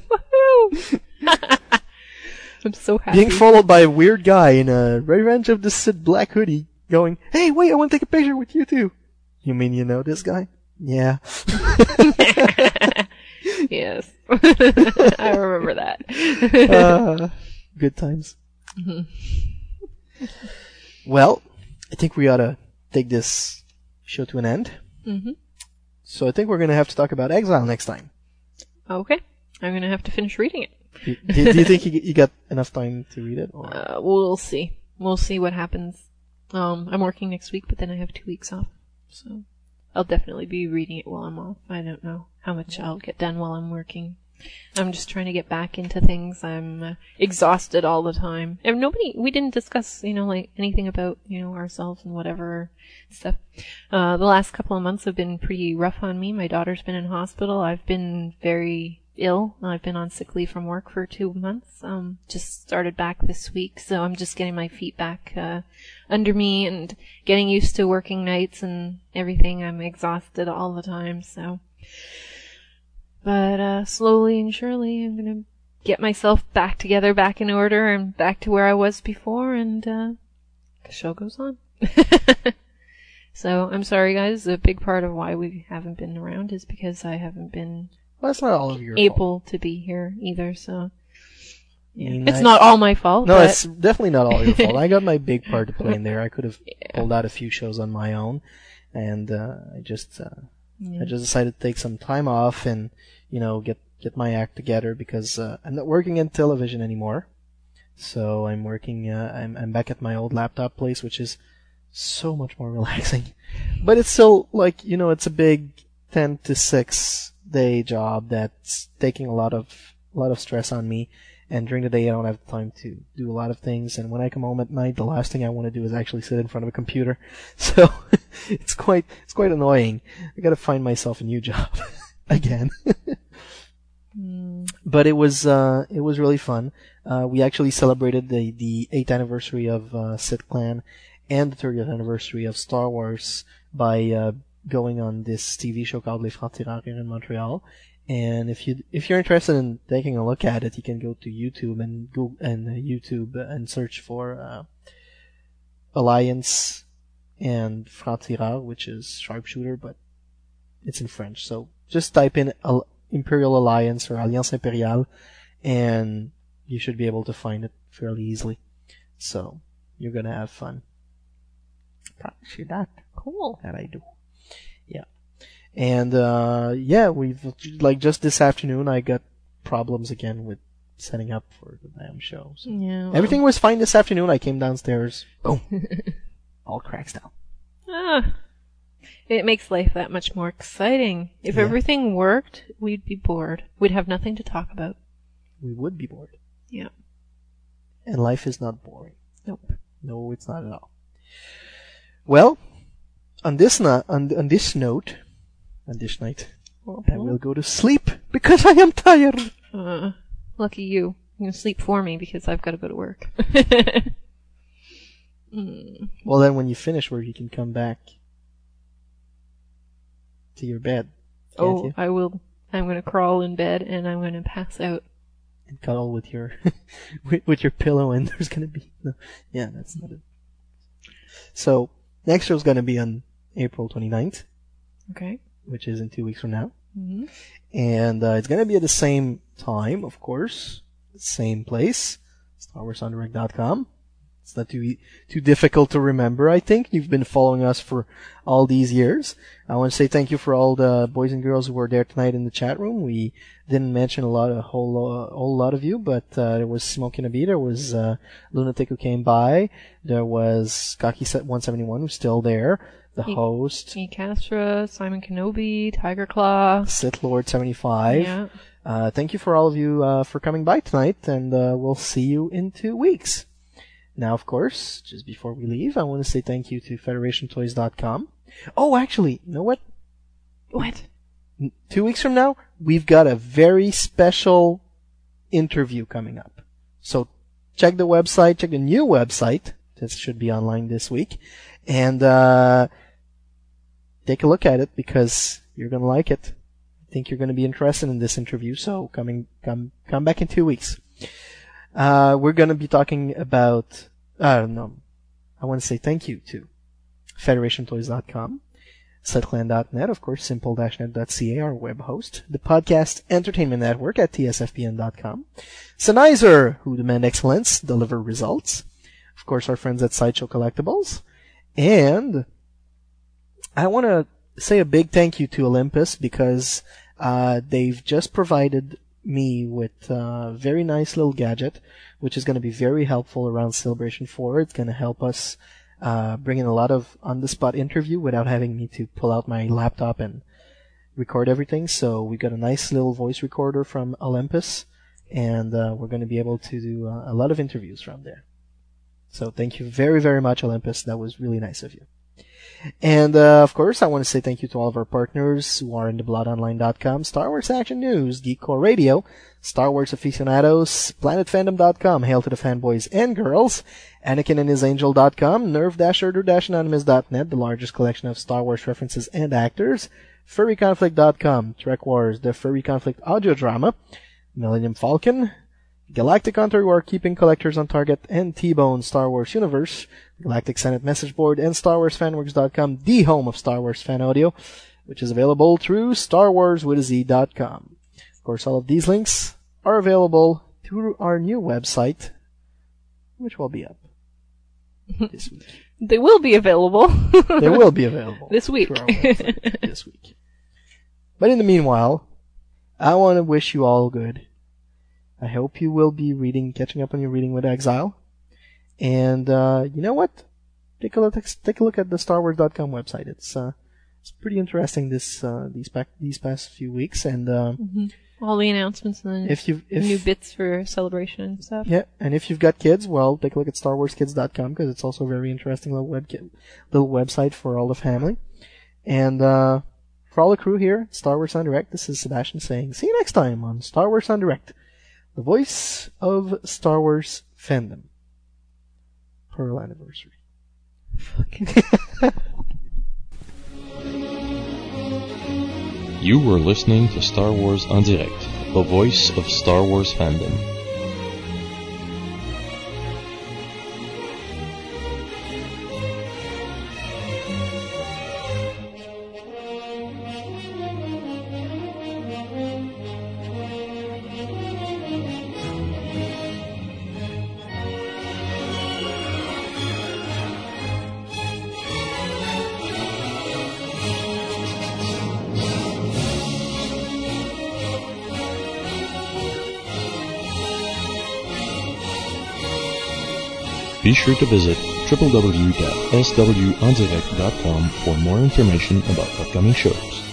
I'm so happy. Being followed by a weird guy in a Revenge of the Sith black hoodie, going, "Hey, wait! I want to take a picture with you too." You mean you know this guy? Yeah. yes. I remember that. Uh, good times. Mhm. Well, I think we ought to take this show to an end. Mhm. So I think we're going to have to talk about Exile next time. Okay. I'm gonna have to finish reading it. Do, do you think you, you got enough time to read it? Or? Uh, we'll see. We'll see what happens. Um, I'm working next week, but then I have two weeks off, so I'll definitely be reading it while I'm off. I don't know how much I'll get done while I'm working. I'm just trying to get back into things. I'm uh, exhausted all the time. And nobody, we didn't discuss, you know, like anything about, you know, ourselves and whatever stuff. Uh, the last couple of months have been pretty rough on me. My daughter's been in hospital. I've been very ill. I've been on sick leave from work for two months. Um, just started back this week, so I'm just getting my feet back uh, under me and getting used to working nights and everything. I'm exhausted all the time, so. But uh, slowly and surely, I'm gonna get myself back together, back in order, and back to where I was before, and uh, the show goes on. so I'm sorry, guys. A big part of why we haven't been around is because I haven't been Well, that's not all of your able to be here either. So yeah. mean, it's I- not all my fault. No, but it's definitely not all your fault. I got my big part to play in there. I could have pulled out a few shows on my own, and uh, I just uh, Yeah. I just decided to take some time off and you know get get my act together because uh, I'm not working in television anymore. So I'm working. Uh, I'm I'm back at my old laptop place, which is so much more relaxing. But it's still like you know it's a big ten to six day job that's taking a lot of a lot of stress on me. And during the day, I don't have time to do a lot of things. And when I come home at night, the last thing I want to do is actually sit in front of a computer. So it's quite it's quite annoying. I got to find myself a new job again. Mm. but it was uh, it was really fun. Uh, we actually celebrated the the eighth anniversary of uh, Sith Clan and the 30th anniversary of Star Wars by uh, going on this TV show called Les Francs-Tireurs here in Montreal. And if you if you're interested in taking a look at it, you can go to YouTube and Google and uh, YouTube and search for uh, Alliance and Francs-Tireurs, which is sharpshooter, but it's in French. So just type in Al- Imperial Alliance or Alliance Impériale, and you should be able to find it fairly easily. So you're gonna have fun. You that. Cool. That I do. Yeah. And uh yeah, we've like just this afternoon I got problems again with setting up for the damn show. So Yeah, well. Everything was fine this afternoon. I came downstairs. Boom. All cracks down. Ah, it makes life that much more exciting. If Yeah. everything worked, we'd be bored. We'd have nothing to talk about. We would be bored. Yeah. And life is not boring. Nope. No, it's not at all. Well, on this no- on, on this note, on this night, I will go to sleep because I am tired. Uh, lucky you. You can sleep for me because I've got to go to work. Mm. Well, then when you finish work, you can come back to your bed. Can't Oh, you? I will. I'm going to crawl in bed and I'm going to pass out. And cuddle with your with, with your pillow, and there's gonna be no. Yeah, that's not it. So next show's gonna be on April 29th, Okay. which is in two weeks from now. hmm and uh, it's gonna be at the same time, of course, same place, StarWarsEnDirect.com, It's not too too difficult to remember. I think you've been following us for all these years. I want to say thank you for all the boys and girls who were there tonight in the chat room. We didn't mention a lot, a whole, uh, whole lot of you, but uh, there was Smoking a Bee, there was uh, Lunatic who came by, there was Kaki Set 171 who's still there, the E- host. Castra, Simon Kenobi, Tiger Claw. Sith Lord 75. Yeah. Uh, thank you for all of you uh, for coming by tonight, and uh, we'll see you in two weeks. Now, of course, just before we leave, I want to say thank you to FederationToys.com. Oh, actually, you know what? What? Two weeks from now, we've got a very special interview coming up. So check the website, check the new website. This should be online this week. And, uh, take a look at it because you're gonna like it. I think you're gonna be interested in this interview. So coming, come, come back in two weeks. Uh, we're gonna be talking about, don't know. I want to say thank you to FederationToys.com, Setclan.net, of course, simple-net.ca, our web host, the podcast Entertainment Network at tsfpn.com, Sennheiser, who demand excellence, deliver results, of course, our friends at Sideshow Collectibles, and I want to say a big thank you to Olympus because uh, they've just provided me with a very nice little gadget, which is going to be very helpful around Celebration 4. It's going to help us uh, bring in a lot of on-the-spot interview without having me to pull out my laptop and record everything. So we've got a nice little voice recorder from Olympus, and uh, we're going to be able to do uh, a lot of interviews from there. So thank you very, very much, Olympus. That was really nice of you. And uh, of course, I want to say thank you to all of our partners who are in thebloodonline.com, Star Wars Action News, Geek Core Radio, Star Wars Aficionados, PlanetFandom.com, Hail to the Fanboys and Girls, Anakin and His Angel.com, Nerve-Order-Anonymous.net, the largest collection of Star Wars references and actors, FurryConflict.com, Trek Wars, the Furry Conflict audio drama, Millennium Falcon, Galactic Hunter, who are keeping collectors on target, and T-Bone Star Wars Universe, Galactic Senate Message Board, and StarWarsFanWorks.com, the home of Star Wars fan audio, which is available through StarWarsWithAZ.com. Of course, all of these links are available through our new website, which will be up this week. They will be available. they will be available this week. through our website this week. But in the meanwhile, I want to wish you all good. I hope you will be reading, catching up on your reading with Exile. And uh, you know what? Take a look. Take a look at the StarWars.com website. It's uh, it's pretty interesting this uh, these back these past few weeks. And um, Mhm. All the announcements and If if- new bits for celebration and stuff. yeah, and if you've got kids, well, take a look at StarWarsKids.com because it's also a very interesting little web little website for all the family. And uh, for all the crew here, Star Wars en Direct. This is Sebastian saying, see you next time on Star Wars en Direct, the voice of Star Wars fandom. Pearl anniversary. You were listening to Star Wars en Direct, the voice of Star Wars fandom. Be sure to visit www.swondirect.com for more information about upcoming shows.